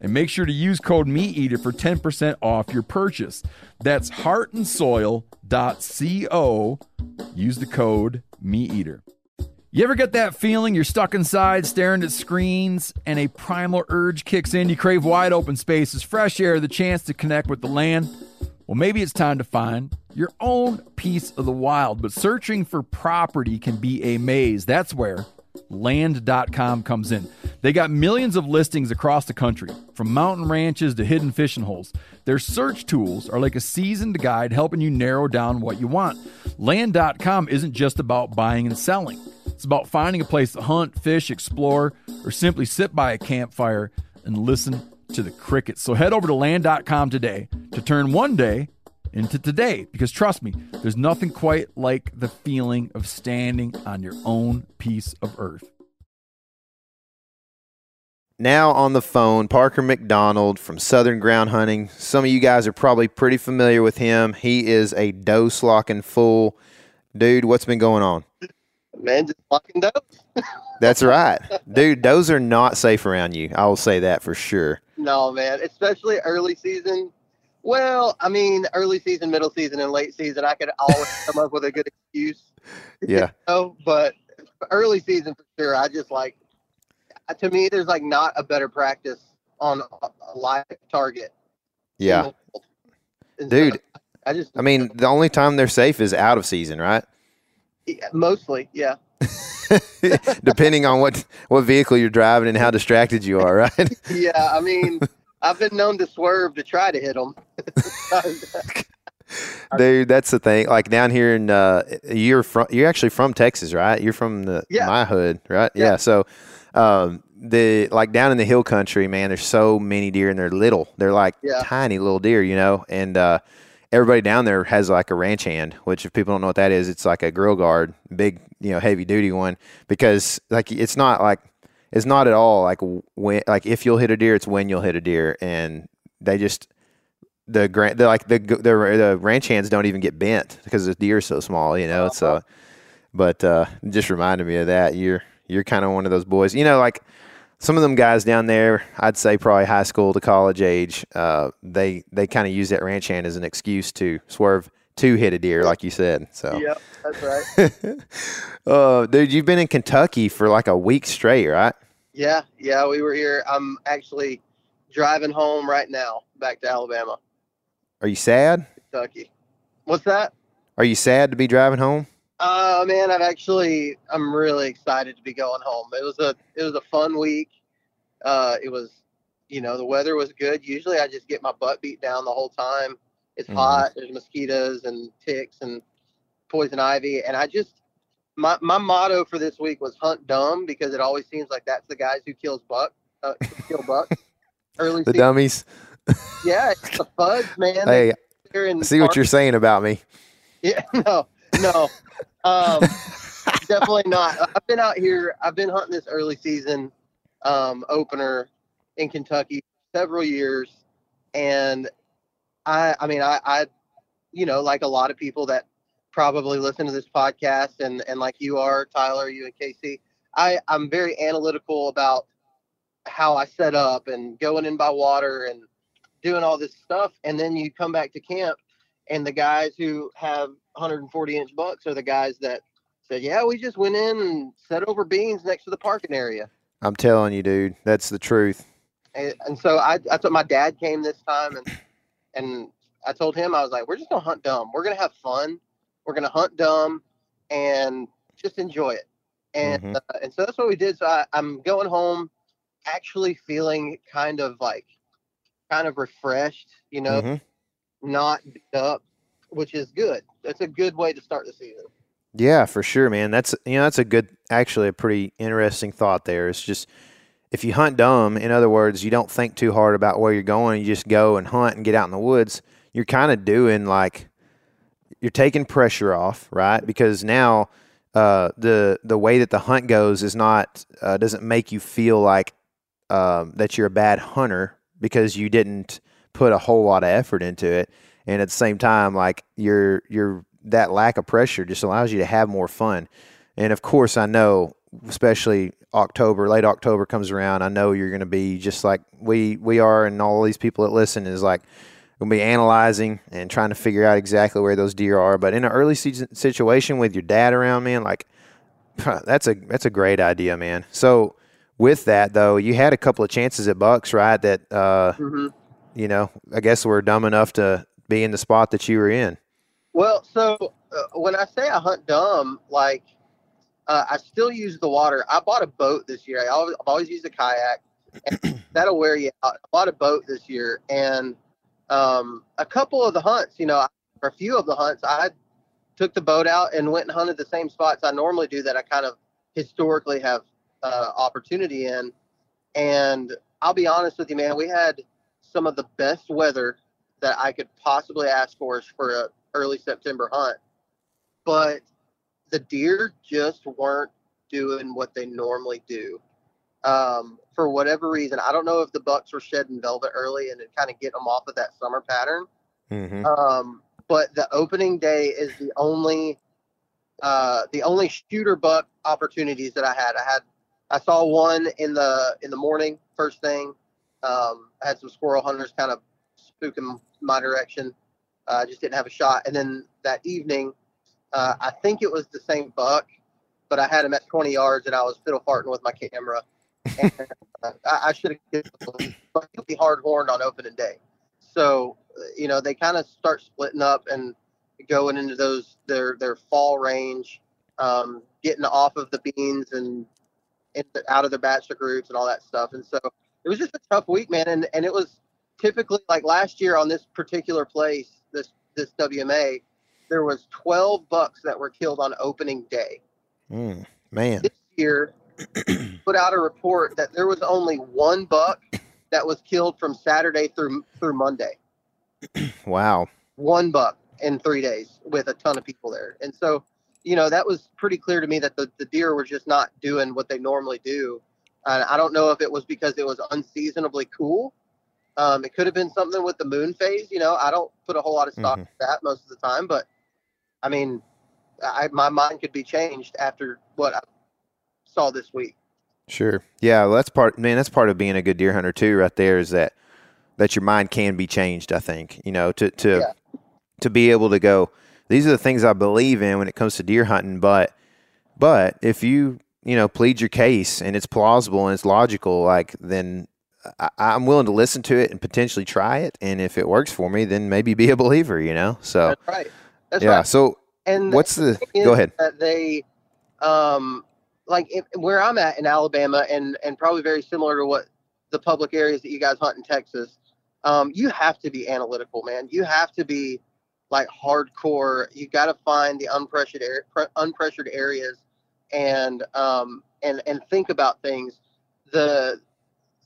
and make sure to use code MeatEater for 10% off your purchase. That's heartandsoil.co. Use the code MeatEater. You ever get that feeling you're stuck inside staring at screens and a primal urge kicks in? You crave wide open spaces, fresh air, the chance to connect with the land? Well, maybe it's time to find your own piece of the wild, but searching for property can be a maze. That's where land.com comes in. They got millions of listings across the country, from mountain ranches to hidden fishing holes. Their search tools are like a seasoned guide helping you narrow down what you want. Land.com isn't just about buying and selling. It's about finding a place to hunt, fish, explore, or simply sit by a campfire and listen to the crickets. So head over to land.com today to turn one day into today because trust me, there's nothing quite like the feeling of standing on your own piece of earth.
Now on the phone, Parker McDonald from Southern Ground Hunting. Some of you guys are probably pretty familiar with him. He is a dose locking fool. Dude, what's been going on?
Man, just locking does.
That's right. Dude, those are not safe around you. I will say that for sure.
No, man, especially early season. Well, I mean, early season, middle season, and late season, I could always come up with a good excuse.
Yeah.
You know? But early season for sure, I just like. To me, there's like not a better practice on a live target.
Yeah.
the world. So
Dude,
I just.
I mean, the only time they're safe is out of season, right?
Yeah, mostly, yeah.
Depending on what what vehicle you're driving and how distracted you are, right?
Yeah, I mean, I've been known to swerve to try to hit them.
Dude, that's the thing. Like down here in uh you're from you're actually from Texas, right? You're from the
Yeah.
my hood, right? Yeah.
Yeah.
So um the like down in the hill country, man, there's so many deer and they're little. They're like
Yeah.
tiny little deer, you know, and uh everybody down there has like a ranch hand, which if people don't know what that is, it's like a grill guard, big, you know, heavy duty one because like it's not like it's not at all like when like if you'll hit a deer, it's when you'll hit a deer and they just the grant the like the the the ranch hands don't even get bent because the deer is so small, you know. So, but uh, just reminded me of that. You're you're kind of one of those boys, you know, like some of them guys down there. I'd say probably high school to college age. Uh, they they kind of use that ranch hand as an excuse to swerve to hit a deer, like you said. So,
Yep, that's right.
uh, dude, you've been in Kentucky for like a week straight, right?
Yeah, yeah, we were here. I'm actually driving home right now, back to Alabama,
Are you sad?
Kentucky. What's that?
Are you sad to be driving home?
Uh man, I've actually I'm really excited to be going home. It was a it was a fun week. Uh it was you know, the weather was good. Usually I just get my butt beat down the whole time. It's
Mhm.
hot, there's mosquitoes and ticks and poison ivy and I just my my motto for this week was hunt dumb because it always seems like that's the guys who kills buck uh, kill bucks early
The
season.
dummies.
Yeah, it's the fudge, man.
Hey,
They're in
I see what you're saying about me.
Yeah, no, no, um, definitely not. I've been out here. I've been hunting this early season um, opener in Kentucky several years, and I, I mean, I, I, you know, like a lot of people that probably listen to this podcast, and and like you are, Tyler, you and Casey, I, I'm very analytical about how I set up and going in by water and doing all this stuff, and then you come back to camp and the guys who have 140 inch bucks are the guys that said, "Yeah, we just went in and set over beans next to the parking area."
I'm telling you, dude, that's the truth.
And, and so I, I told my dad came this time, and and I told him I was like, "We're just gonna hunt dumb. We're gonna have fun. We're gonna hunt dumb, and just enjoy it." And
Mhm.
uh, and so that's what we did. So I, I'm going home, actually feeling kind of like, kind of refreshed, you know,
Mhm.
not up, which is good. That's a good way to start the season.
Yeah, for sure, man. That's you know that's a good, actually a pretty interesting thought there. It's just if you hunt dumb, in other words, you don't think too hard about where you're going. You just go and hunt and get out in the woods. You're kind of doing like you're taking pressure off, right? Because now uh, the the way that the hunt goes is not uh, doesn't make you feel like um, that you're a bad hunter because you didn't put a whole lot of effort into it, and at the same time, like you're you're that lack of pressure just allows you to have more fun. And of course, I know, especially October, late October comes around. I know you're going to be just like we we are, and all these people that listen is like going to be analyzing and trying to figure out exactly where those deer are. But in an early season situation with your dad around, man, like that's a that's a great idea, man. So with that though, you had a couple of chances at bucks, right? That uh,
Mm-hmm.
you know, I guess we're dumb enough to be in the spot that you were in.
Well, so uh, when I say I hunt dumb, like uh, I still use the water. I bought a boat this year. I always, I've always used a kayak, and that'll wear you out. I bought a boat this year, and um, a couple of the hunts, you know, for a few of the hunts, I took the boat out and went and hunted the same spots I normally do that I kind of historically have uh, opportunity in. And I'll be honest with you, man, we had some of the best weather that I could possibly ask for is for a early September hunt. But the deer just weren't doing what they normally do. Um, for whatever reason, I don't know if the bucks were shedding velvet early and it kind of get them off of that summer pattern.
Mm-hmm.
Um, but the opening day is the only uh, the only shooter buck opportunities that I had. I had I saw one in the in the morning first thing. Um, I had some squirrel hunters kind of spooking my direction. I uh, just didn't have a shot. And then that evening, uh, I think it was the same buck, but I had him at 20 yards and I was fiddle farting with my camera. And, uh, I, I should have but be hard horned on opening day. So, you know, they kind of start splitting up and going into those their their fall range, um, getting off of the beans and out of their bachelor groups and all that stuff. And so it was just a tough week, man. And and it was typically like last year on this particular place, this this WMA, there was 12 bucks that were killed on opening day.
Mm, man,
this year put out a report that there was only one buck that was killed from Saturday through through Monday.
wow,
one buck in three days with a ton of people there, and so you know that was pretty clear to me that the, the deer were just not doing what they normally do. And I don't know if it was because it was unseasonably cool. Um, it could have been something with the moon phase. You know, I don't put a whole lot of stock mm-hmm. in that most of the time, but I mean, I, my mind could be changed after what I saw this week.
Sure. Yeah. Well, that's part, man, that's part of being a good deer hunter too, right there is that, that your mind can be changed. I think, you know, to, to, yeah. to be able to go, these are the things I believe in when it comes to deer hunting. But, but if you, you know, plead your case and it's plausible and it's logical, like then I, am willing to listen to it and potentially try it. And if it works for me, then maybe be a believer, you know? So,
that's right. That's
yeah.
Right.
So, and what's the, the go ahead.
They, um, like if, where I'm at in Alabama and, and probably very similar to what the public areas that you guys hunt in Texas, um, you have to be analytical, man. You have to be like hardcore. You got to find the unpressured, air, unpressured areas and, um, and, and think about things. The,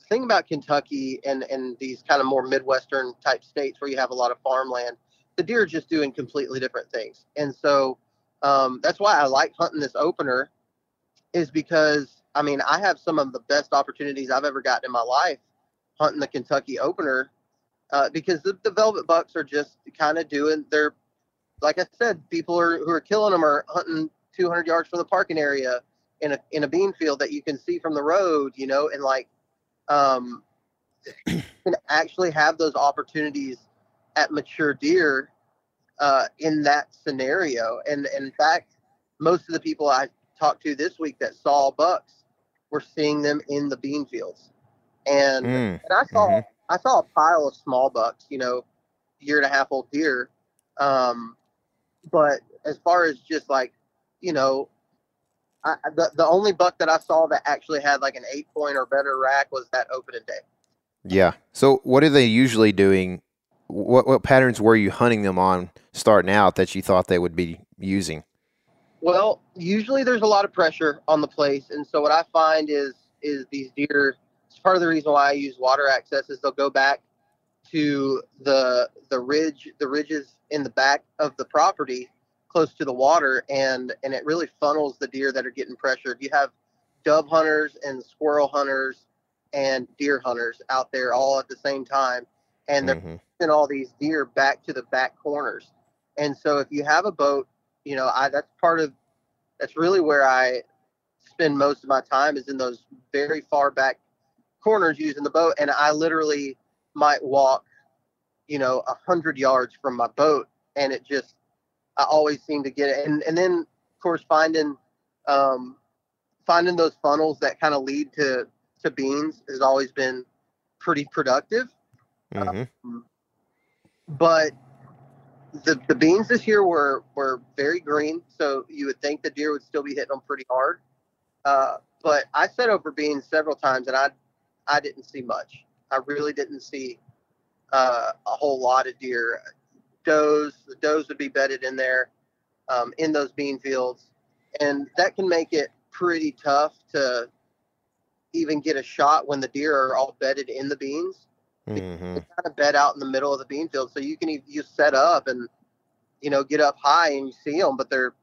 thing about Kentucky and, and these kind of more Midwestern type states where you have a lot of farmland, the deer are just doing completely different things. And so um, that's why I like hunting this opener is because I mean I have some of the best opportunities I've ever gotten in my life hunting the Kentucky opener uh, because the, the velvet bucks are just kind of doing their like I said people are who are killing them are hunting 200 yards from the parking area in a in a bean field that you can see from the road you know and like um, can actually have those opportunities at mature deer uh, in that scenario. And, and in fact, most of the people I talked to this week that saw bucks were seeing them in the bean fields. And, mm. and I saw mm-hmm. I saw a pile of small bucks, you know, year and a half old deer. Um, but as far as just like, you know, I, the, the only buck that I saw that actually had like an eight point or better rack was that opening day.
Yeah. So what are they usually doing? What what patterns were you hunting them on starting out that you thought they would be using?
Well, usually there's a lot of pressure on the place, and so what I find is is these deer. It's part of the reason why I use water access is they'll go back to the the ridge the ridges in the back of the property close to the water and and it really funnels the deer that are getting pressured. You have dove hunters and squirrel hunters and deer hunters out there all at the same time and they're mm-hmm. pushing all these deer back to the back corners. And so if you have a boat, you know, I that's part of that's really where I spend most of my time is in those very far back corners using the boat and I literally might walk, you know, a hundred yards from my boat and it just I always seem to get it. And and then of course finding um, finding those funnels that kind of lead to to beans has always been pretty productive. Mm-hmm. Um, but the the beans this year were were very green, so you would think the deer would still be hitting them pretty hard. Uh, but I set over beans several times, and I I didn't see much. I really didn't see uh, a whole lot of deer does. The does would be bedded in there um, in those bean fields, and that can make it pretty tough to even get a shot when the deer are all bedded in the beans.
Mm-hmm.
They kind of bed out in the middle of the bean field, so you can you set up and you know get up high and you see them, but they're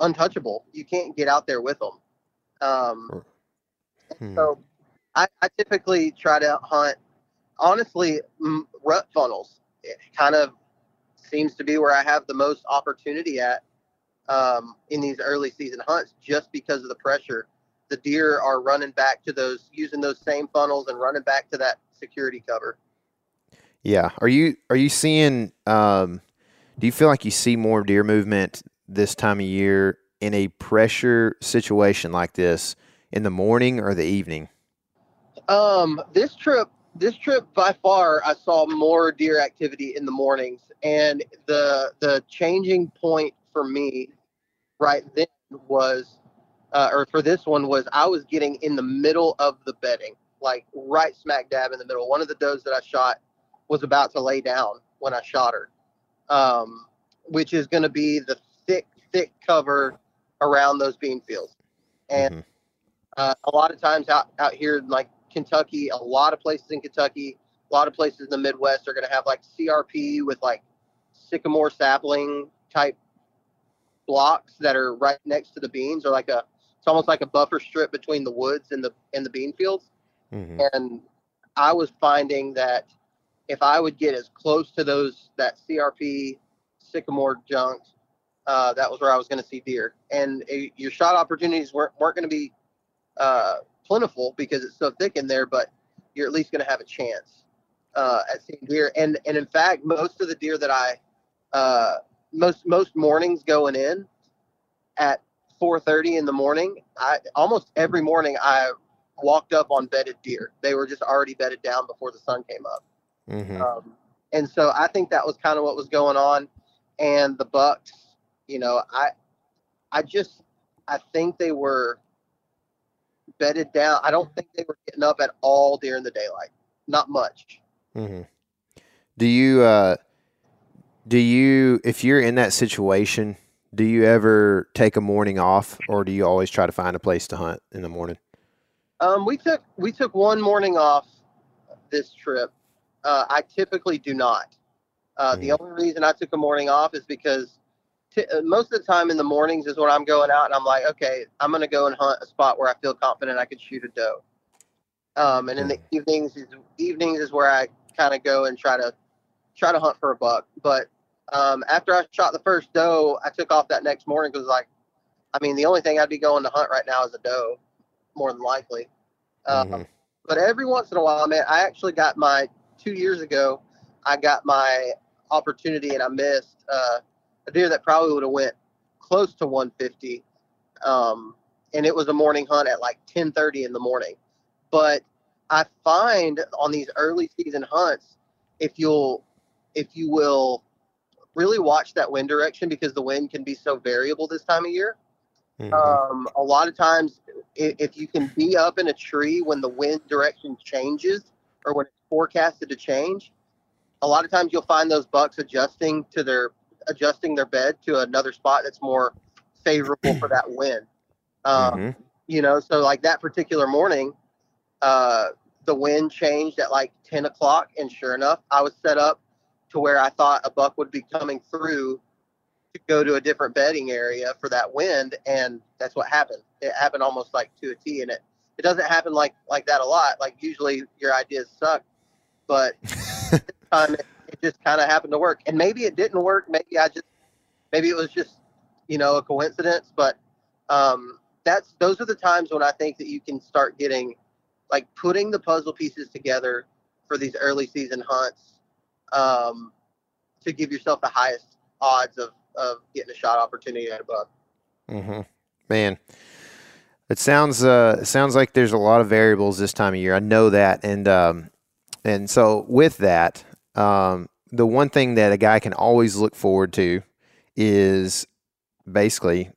untouchable. You can't get out there with them. Um,
Hmm.
so I, I typically try to hunt. Honestly, m- rut funnels. It kind of seems to be where I have the most opportunity at um, in these early season hunts, just because of the pressure. The deer are running back to those, using those same funnels and running back to that security cover.
Yeah. Are you are you seeing? Um, do you feel like you see more deer movement this time of year in a pressure situation like this in the morning or the evening?
Um, this trip, this trip by far, I saw more deer activity in the mornings, and the the changing point for me right then was, uh, or for this one was, I was getting in the middle of the bedding, like right smack dab in the middle. One of the does that I shot was about to lay down when I shot her, um, which is going to be the thick, thick cover around those bean fields, and
Mhm.
uh, a lot of times out out here in like Kentucky, a lot of places in Kentucky, a lot of places in the Midwest are going to have like CRP with like sycamore sapling type blocks that are right next to the beans, or like a it's almost like a buffer strip between the woods and the and the bean fields.
Mm-hmm.
And I was finding that if I would get as close to those that CRP sycamore junk, uh, that was where I was going to see deer. And your shot opportunities weren't weren't going to be uh, plentiful because it's so thick in there, but you're at least going to have a chance uh, at seeing deer. And and in fact, most of the deer that I uh, most most mornings going in at 4:30 in the morning, I almost every morning I walked up on bedded deer. They were just already bedded down before the sun came up.
Mm-hmm.
Um, and so I think that was kind of what was going on. And the Bucks, you know, I, I just, I think they were bedded down. I don't think they were getting up at all during the daylight. Not much.
Mm-hmm. Do you uh do you if you're in that situation, do you ever take a morning off or do you always try to find a place to hunt in the morning?
Um, we took we took one morning off this trip. Uh, I typically do not. Uh, The only reason I took a morning off is because t- uh, most of the time in the mornings is when I'm going out and I'm like, okay, I'm going to go and hunt a spot where I feel confident I could shoot a doe. Um, and in the evenings is evenings is where I kind of go and try to try to hunt for a buck. But um, after I shot the first doe, I took off that next morning because like, I mean, the only thing I'd be going to hunt right now is a doe, more than likely. Um,
Mhm.
But every once in a while, man, I actually got my two years ago. I got my opportunity and I missed uh, a deer that probably would have went close to 150. Um, and it was a morning hunt at like 10:30 in the morning. But I find on these early season hunts, if you'll, if you will, really watch that wind direction because the wind can be so variable this time of year.
Mhm.
Um, a lot of times, if, if you can be up in a tree when the wind direction changes or when it's forecasted to change, a lot of times you'll find those bucks adjusting to their adjusting their bed to another spot that's more favorable for that wind. Um,
Mhm.
You know, so like that particular morning, uh, the wind changed at like 10 o'clock, and sure enough, I was set up to where I thought a buck would be coming through to go to a different bedding area for that wind, and that's what happened. It happened almost like to a T, and it it doesn't happen like like that a lot. Like usually your ideas suck, but this time it, it just kind of happened to work. And maybe it didn't work. Maybe I just maybe it was just you know a coincidence. But um, that's those are the times when I think that you can start getting like putting the puzzle pieces together for these early season hunts um, to give yourself the highest odds of of getting a shot opportunity at a buck.
Mm-hmm. Man, it sounds uh, it sounds like there's a lot of variables this time of year. I know that, and um, and so with that, um, the one thing that a guy can always look forward to is basically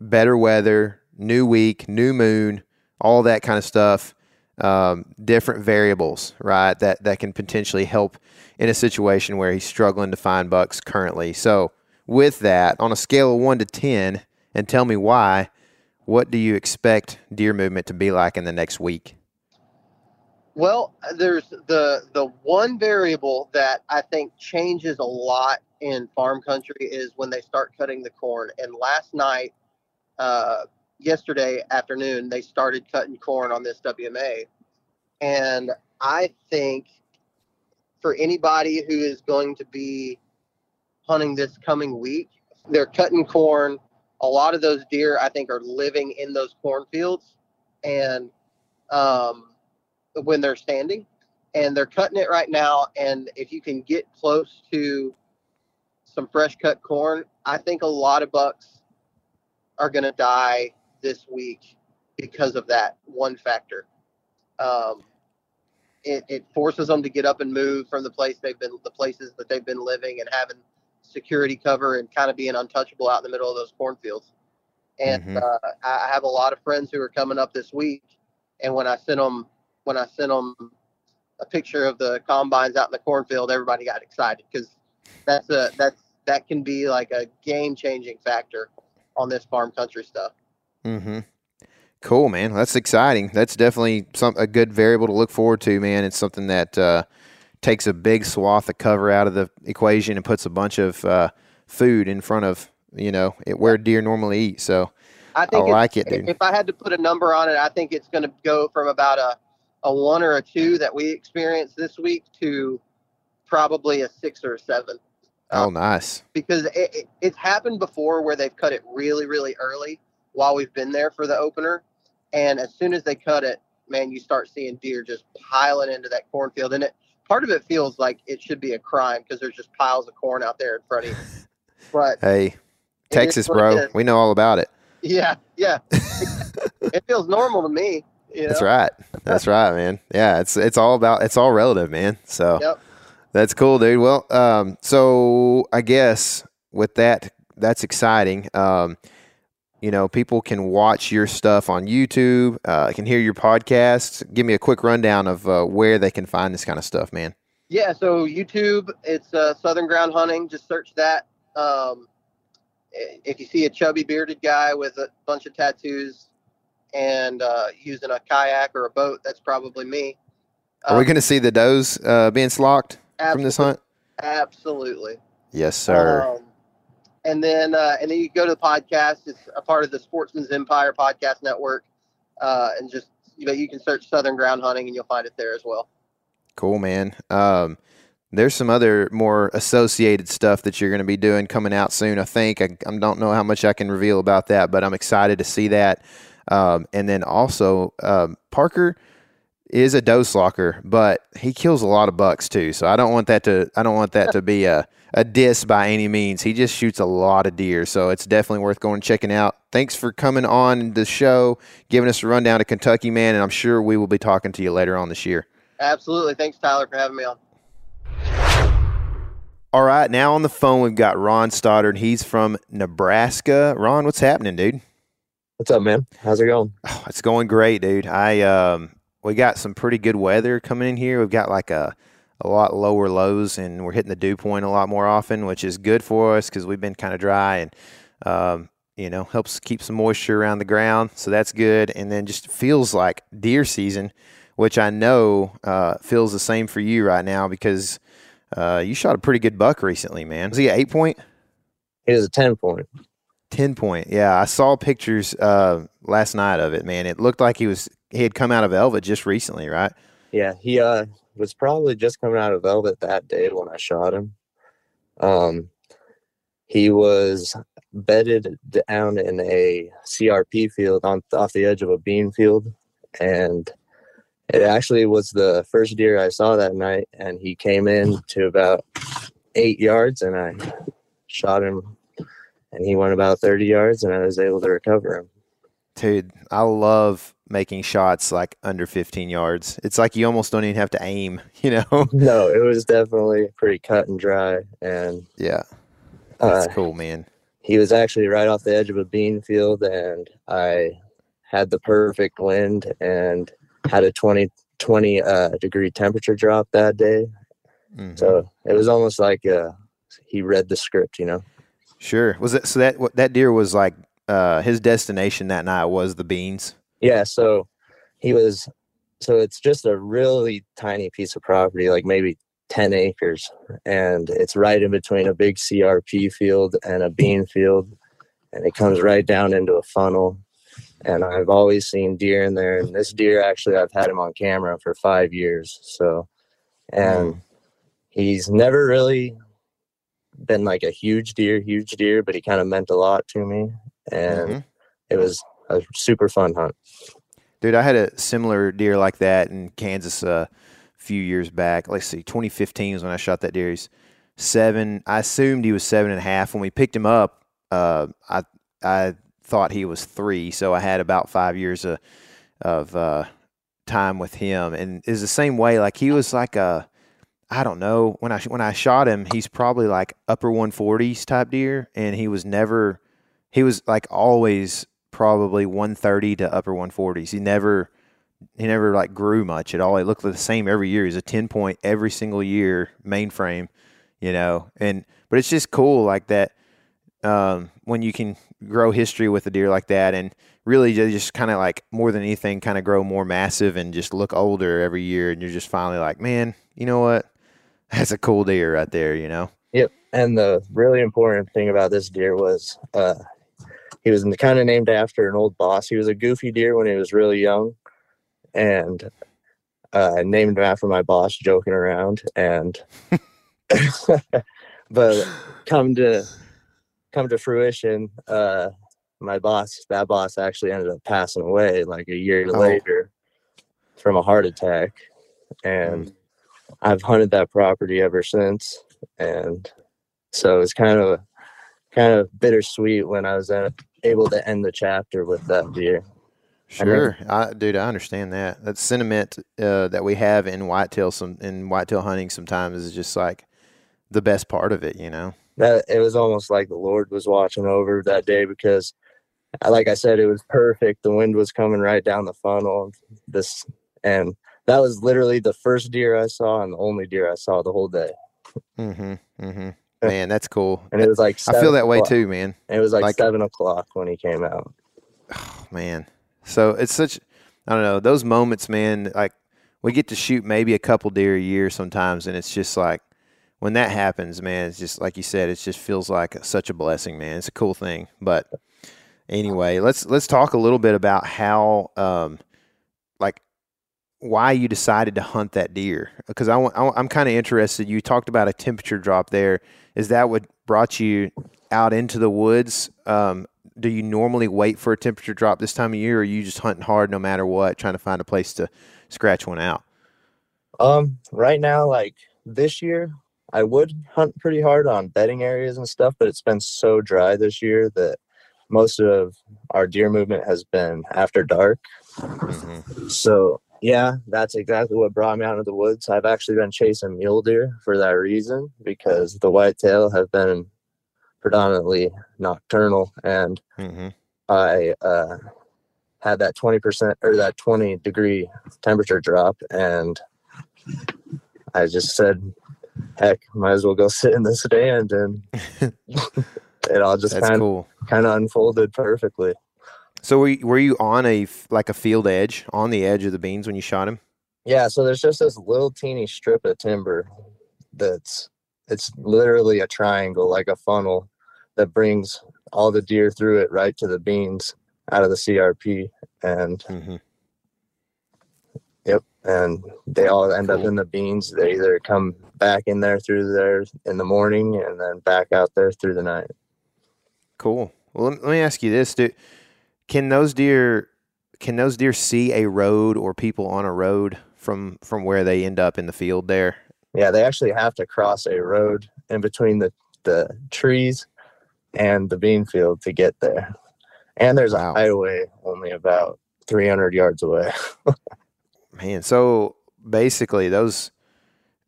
better weather, new week, new moon, all that kind of stuff. Um, different variables, right? That that can potentially help in a situation where he's struggling to find bucks currently. So with that, on a scale of one to ten, and tell me why, what do you expect deer movement to be like in the next week?
Well, there's the the one variable that I think changes a lot in farm country is when they start cutting the corn. And last night, uh, yesterday afternoon, they started cutting corn on this WMA, and I think for anybody who is going to be hunting this coming week, they're cutting corn. A lot of those deer, I think, are living in those cornfields, and um, when they're standing, and they're cutting it right now. And if you can get close to some fresh cut corn, I think a lot of bucks are going to die this week because of that one factor. Um, it, it forces them to get up and move from the place they've been, the places that they've been living and having security cover and kind of being untouchable out in the middle of those cornfields. And
Mhm.
uh, I I have a lot of friends who are coming up this week, and when I sent them when I sent them a picture of the combines out in the cornfield, everybody got excited because that's a that's that can be like a game changing factor on this farm country stuff.
Mm-hmm. Cool, man. That's exciting. That's definitely some a good variable to look forward to, man. It's something that uh, takes a big swath of cover out of the equation and puts a bunch of uh, food in front of you know it, where deer normally eat. So
I think
I like it, dude.
If I had to put a number on it, I think it's going to go from about a a one or a two that we experienced this week to probably a six or a seven.
oh, nice.
because it, it, it's happened before where they've cut it really, really early while we've been there for the opener. And as soon as they cut it, man, you start seeing deer just piling into that cornfield. And it part of it feels like it should be a crime because there's just piles of corn out there in front of you. But
Hey, Texas, bro. We know all about it.
yeah, yeah, it feels normal to me. You know?
That's right. That's right, man. Yeah, it's it's all about it's all relative, man. So
Yep.
that's cool, dude. Well, um, so I guess with that, that's exciting. Um, you know, people can watch your stuff on YouTube, uh, can hear your podcasts. Give me a quick rundown of uh, where they can find this kind of stuff, man.
Yeah, so YouTube, it's uh, Southern Ground Hunting. Just search that. Um, if you see a chubby bearded guy with a bunch of tattoos and uh, using a kayak or a boat, that's probably me.
Are we
Um,
going to see the does uh, being slocked from this hunt?
Absolutely.
Yes, sir.
Um, and then uh, and then you go to the podcast. It's a part of the Sportsman's Empire podcast network, uh, and just you know you can search Southern Ground Hunting and you'll find it there as well.
Cool, man. Um, there's some other more associated stuff that you're going to be doing coming out soon. I think I, I don't know how much I can reveal about that, but I'm excited to see that. Um, and then also, um, Parker is a dose locker, but he kills a lot of bucks too. So I don't want that to I don't want that to be a a diss by any means. He just shoots a lot of deer, so it's definitely worth going and checking out. Thanks for coming on the show, giving us a rundown of Kentucky, man, and I'm sure we will be talking to you later on this year.
Absolutely. Thanks, Tyler, for having me on.
All right, now on the phone we've got Ron Stoddard. He's from Nebraska. Ron, what's happening, dude?
What's up, man? How's it going?
Oh, it's going great, dude. I um we got some pretty good weather coming in here. We've got like a a lot lower lows and we're hitting the dew point a lot more often, which is good for us because we've been kind of dry and um, you know, helps keep some moisture around the ground. So that's good. And then just feels like deer season, which I know uh, feels the same for you right now because uh, you shot a pretty good buck recently, man. Was he at eight point?
He was a 10 point.
10 point. Yeah, I saw pictures uh, last night of it, man. It looked like he was he had come out of velvet just recently, right?
Yeah, he uh was probably just coming out of Velvet that day when I shot him. Um, he was bedded down in a CRP field on off the edge of a bean field, and it actually was the first deer I saw that night. And he came in to about eight yards, and I shot him, and he went about thirty yards, and I was able to recover him.
Dude, I love making shots like under 15 yards. It's like you almost don't even have to aim, you know?
No, it was definitely pretty cut and dry, and
yeah,
uh,
that's cool, man.
he was actually right off the edge of a bean field and i had the perfect wind and had a 20 20 uh, degree temperature drop that day
Mhm.
so it was almost like uh, he read the script you know
Sure. Was it so that what that deer was like uh his destination that night was the beans?
Yeah so he was so it's just a really tiny piece of property, like maybe 10 acres. And it's right in between a big CRP field and a bean field. And it comes right down into a funnel. And I've always seen deer in there. And this deer, actually, I've had him on camera for five years. So, and he's never really been like a huge deer, huge deer, but he kind of meant a lot to me. And
Mhm.
it was a super fun hunt.
Dude, I had a similar deer like that in Kansas uh, a few years back. Let's see, 2015 was when I shot that deer. He's seven. I assumed he was seven and a half. When we picked him up, uh, I I thought he was three, so I had about five years of of uh, time with him, and is the same way. Like he was like a, I don't know. When I when I shot him, he's probably like upper 140s type deer, and he was never. He was like always probably 130 to upper 140s. He never he never like grew much at all. He looked the same every year. He's a 10 point every single year mainframe, you know. And but it's just cool like that um, when you can grow history with a deer like that and really just kind of like more than anything kind of grow more massive and just look older every year and you're just finally like, man, you know what? That's a cool deer right there, you know.
Yep. And the really important thing about this deer was uh, he was kind of named after an old boss. He was a goofy deer when he was really young, and uh, I named him after my boss, joking around. And but come to come to fruition, uh, my boss, that boss, actually ended up passing away like a year
Oh.
later from a heart attack, and I've hunted that property ever since, and so it's kind of kind of bittersweet when I was uh, able to end the chapter with that deer. I mean-
Sure, I, dude, I understand that. That sentiment uh, that we have in whitetail, some in whitetail hunting, sometimes is just like the best part of it, you know.
That it was almost like the Lord was watching over that day because, like I said, it was perfect. The wind was coming right down the funnel. This and that was literally the first deer I saw and the only deer I saw the whole day.
Mm-hmm. Mm-hmm. Man, that's cool.
And it was like
I feel that way
o'clock.
too, man.
It was like,
Like-
seven o'clock when he came out.
man. So it's such I don't know, those moments, man, like we get to shoot maybe a couple deer a year sometimes and it's just like when that happens, man, it's just like you said, it just feels like such a blessing, man. It's a cool thing. But anyway, let's let's talk a little bit about how um like why you decided to hunt that deer because I, I I'm kind of interested. You talked about a temperature drop there. Is that what brought you out into the woods? Um, do you normally wait for a temperature drop this time of year, or are you just hunting hard no matter what, trying to find a place to scratch one out?
Um, right now, like this year, I would hunt pretty hard on bedding areas and stuff, but it's been so dry this year that most of our deer movement has been after dark. So yeah, that's exactly what brought me out of the woods. I've actually been chasing mule deer for that reason because the whitetail have been predominantly nocturnal and
Mm-hmm.
I uh, had that 20% or that 20 degree temperature drop. And I just said, heck, might as well go sit in the stand. And it all just kind of,
cool.
kind of unfolded perfectly.
So were you, were you on a like a field edge on the edge of the beans when you shot him?
Yeah. So there's just this little teeny strip of timber that's, it's literally a triangle, like a funnel that brings all the deer through it right to the beans out of the CRP. And
Mm-hmm.
Yep. And they all end up in the beans. They either come back in there through there in the morning and then back out there through the night.
Cool. Well, let me, ask you this: Do can those deer can those deer see a road or people on a road from from where they end up in the field there?
Yeah, they actually have to cross a road in between the, the trees and the bean field to get there. And there's
Wow.
a highway only about 300 yards away.
Man, so basically those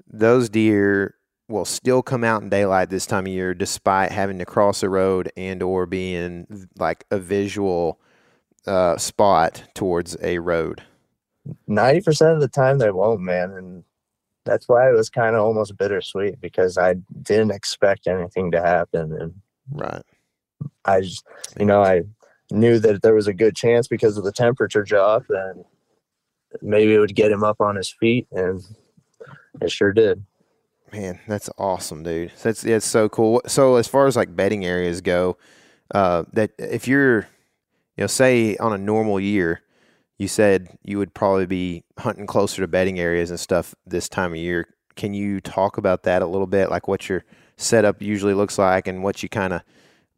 those deer will still come out in daylight this time of year despite having to cross a road and or being like a visual uh, spot towards a road.
90% of the time they won't, man. And that's why it was kind of almost bittersweet because I didn't expect anything to happen. And
Right.
I just, you know, I knew that there was a good chance because of the temperature drop, and maybe it would get him up on his feet, and it sure did.
Man, that's awesome, dude. That's it's so cool. So as far as like bedding areas go, uh, that if you're, you know, say on a normal year, you said you would probably be hunting closer to bedding areas and stuff this time of year. Can you talk about that a little bit, like what your setup usually looks like and what you kind of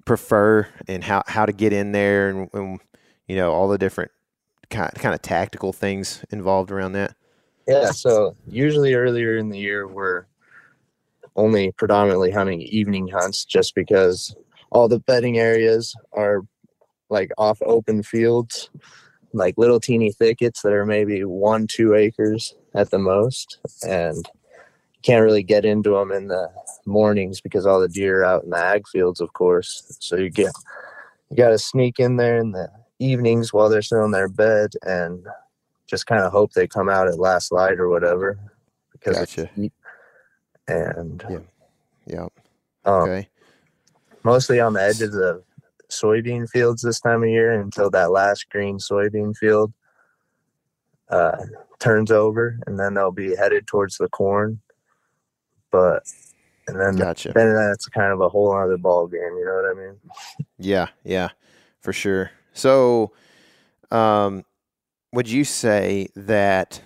prefer and how how to get in there and, and you know all the different kind kind of tactical things involved around that?
Yeah, so usually earlier in the year we're only predominantly hunting evening hunts just because all the bedding areas are like off open fields, like little teeny thickets that are maybe one, two acres at the most. And can't really get into them in the mornings because all the deer are out in the ag fields, of course. So you get, you got to sneak in there in the evenings while they're still in their bed and just kind of hope they come out at last light or whatever because
Gotcha.
heat. and
Yeah. Yeah.
um,
Okay.
mostly on the edges of soybean fields this time of year until that last green soybean field uh, turns over, and then they'll be headed towards the corn. But and then
Gotcha.
then that's kind of a whole other ball game. You know what I mean?
Yeah, yeah, for sure. So, um, would you say that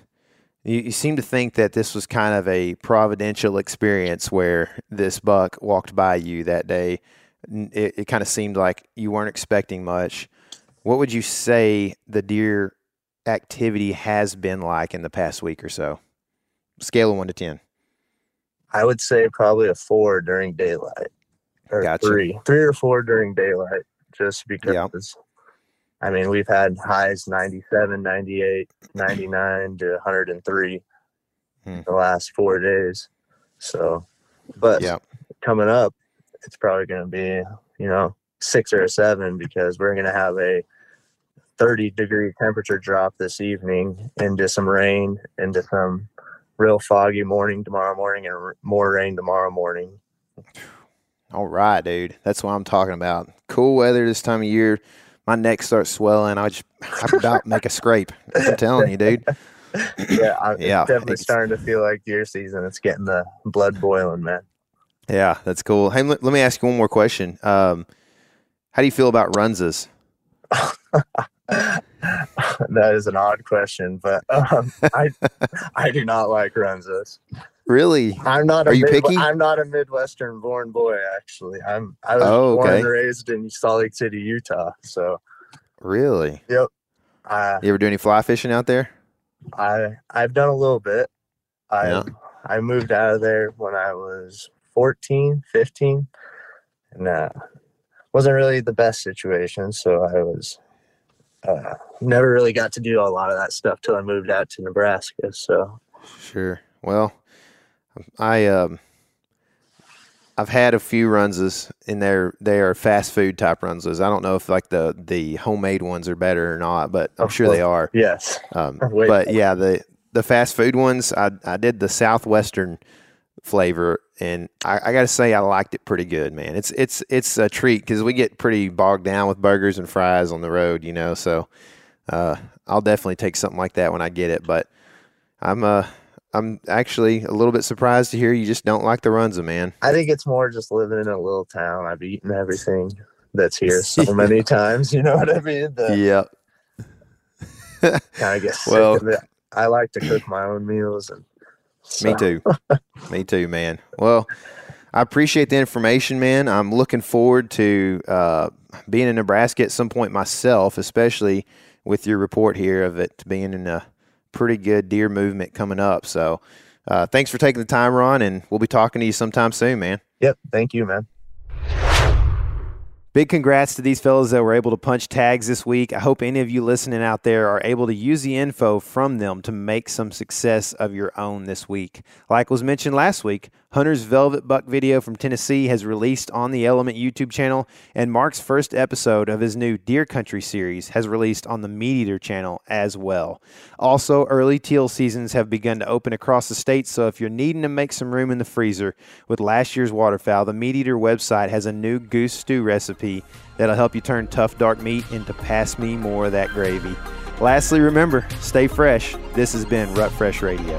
you, you seem to think that this was kind of a providential experience where this buck walked by you that day? It, it kind of seemed like you weren't expecting much. What would you say the deer activity has been like in the past week or so? Scale of one to ten.
I would say probably a four during daylight, or
Gotcha.
three, three or four during daylight, just because. I mean, we've had highs 97, 98, 99 to 103
Hmm.
the last four days. So, but
Yeah.
coming up, it's probably going to be, you know, six or seven because we're going to have a 30 degree temperature drop this evening into some rain, into some real foggy morning tomorrow morning, and more rain tomorrow morning.
All right, dude. That's what I'm talking about. Cool weather this time of year. My neck starts swelling. I just I about make a scrape. I'm telling you, dude.
yeah, I, it's
Yeah,
definitely starting to feel like deer season. It's getting the blood boiling, man.
Yeah, that's cool. Hey, let, let me ask you one more question. Um, how do you feel about runzas?
that is an odd question, but um, I I do not like Runzas.
Really?
I'm not. A
Are you
Mid-
picky?
I'm not a Midwestern born boy. Actually, I'm. I was
Oh,
born
okay.
and raised in Salt Lake City, Utah. So,
Really?
yep. I
You ever do any fly fishing out there?
I I've done a little bit. I
Yeah.
I moved out of there when I was 14, 15, and uh, wasn't really the best situation. So I was uh, never really got to do a lot of that stuff till I moved out to Nebraska. So
Sure. Well, I um, I've had a few runzas, and they're they are fast food type runzas. I don't know if like the the homemade ones are better or not, but I'm
Of
sure they are.
yes,
Um, but yeah, the the fast food ones, I I did the southwestern flavor, and I, I got to say I liked it pretty good, man. It's it's it's a treat because we get pretty bogged down with burgers and fries on the road, you know. So uh, I'll definitely take something like that when I get it. But I'm uh I'm actually a little bit surprised to hear you just don't like the runza, man.
I think it's more just living in a little town. I've eaten everything that's here so many times. You know what I mean? The,
Yep.
kind of get sick
Well-
of it. I like to cook my own meals, and
Me too. Me too, man. Well, I appreciate the information, man. I'm looking forward to uh, being in Nebraska at some point myself, especially with your report here of it being in a pretty good deer movement coming up. So, uh, thanks for taking the time, Ron, and we'll be talking to you sometime soon, man.
Yep. Thank you, man.
Big congrats to these fellows that were able to punch tags this week. I hope any of you listening out there are able to use the info from them to make some success of your own this week. Like was mentioned last week, Hunter's Velvet Buck video from Tennessee has released on the Element YouTube channel, and Mark's first episode of his new Deer Country series has released on the MeatEater channel as well. Also, early teal seasons have begun to open across the state, so if you're needing to make some room in the freezer with last year's waterfowl, the MeatEater website has a new goose stew recipe that'll help you turn tough dark meat into pass me more of that gravy. Lastly, remember, stay fresh. This has been Rut Fresh Radio.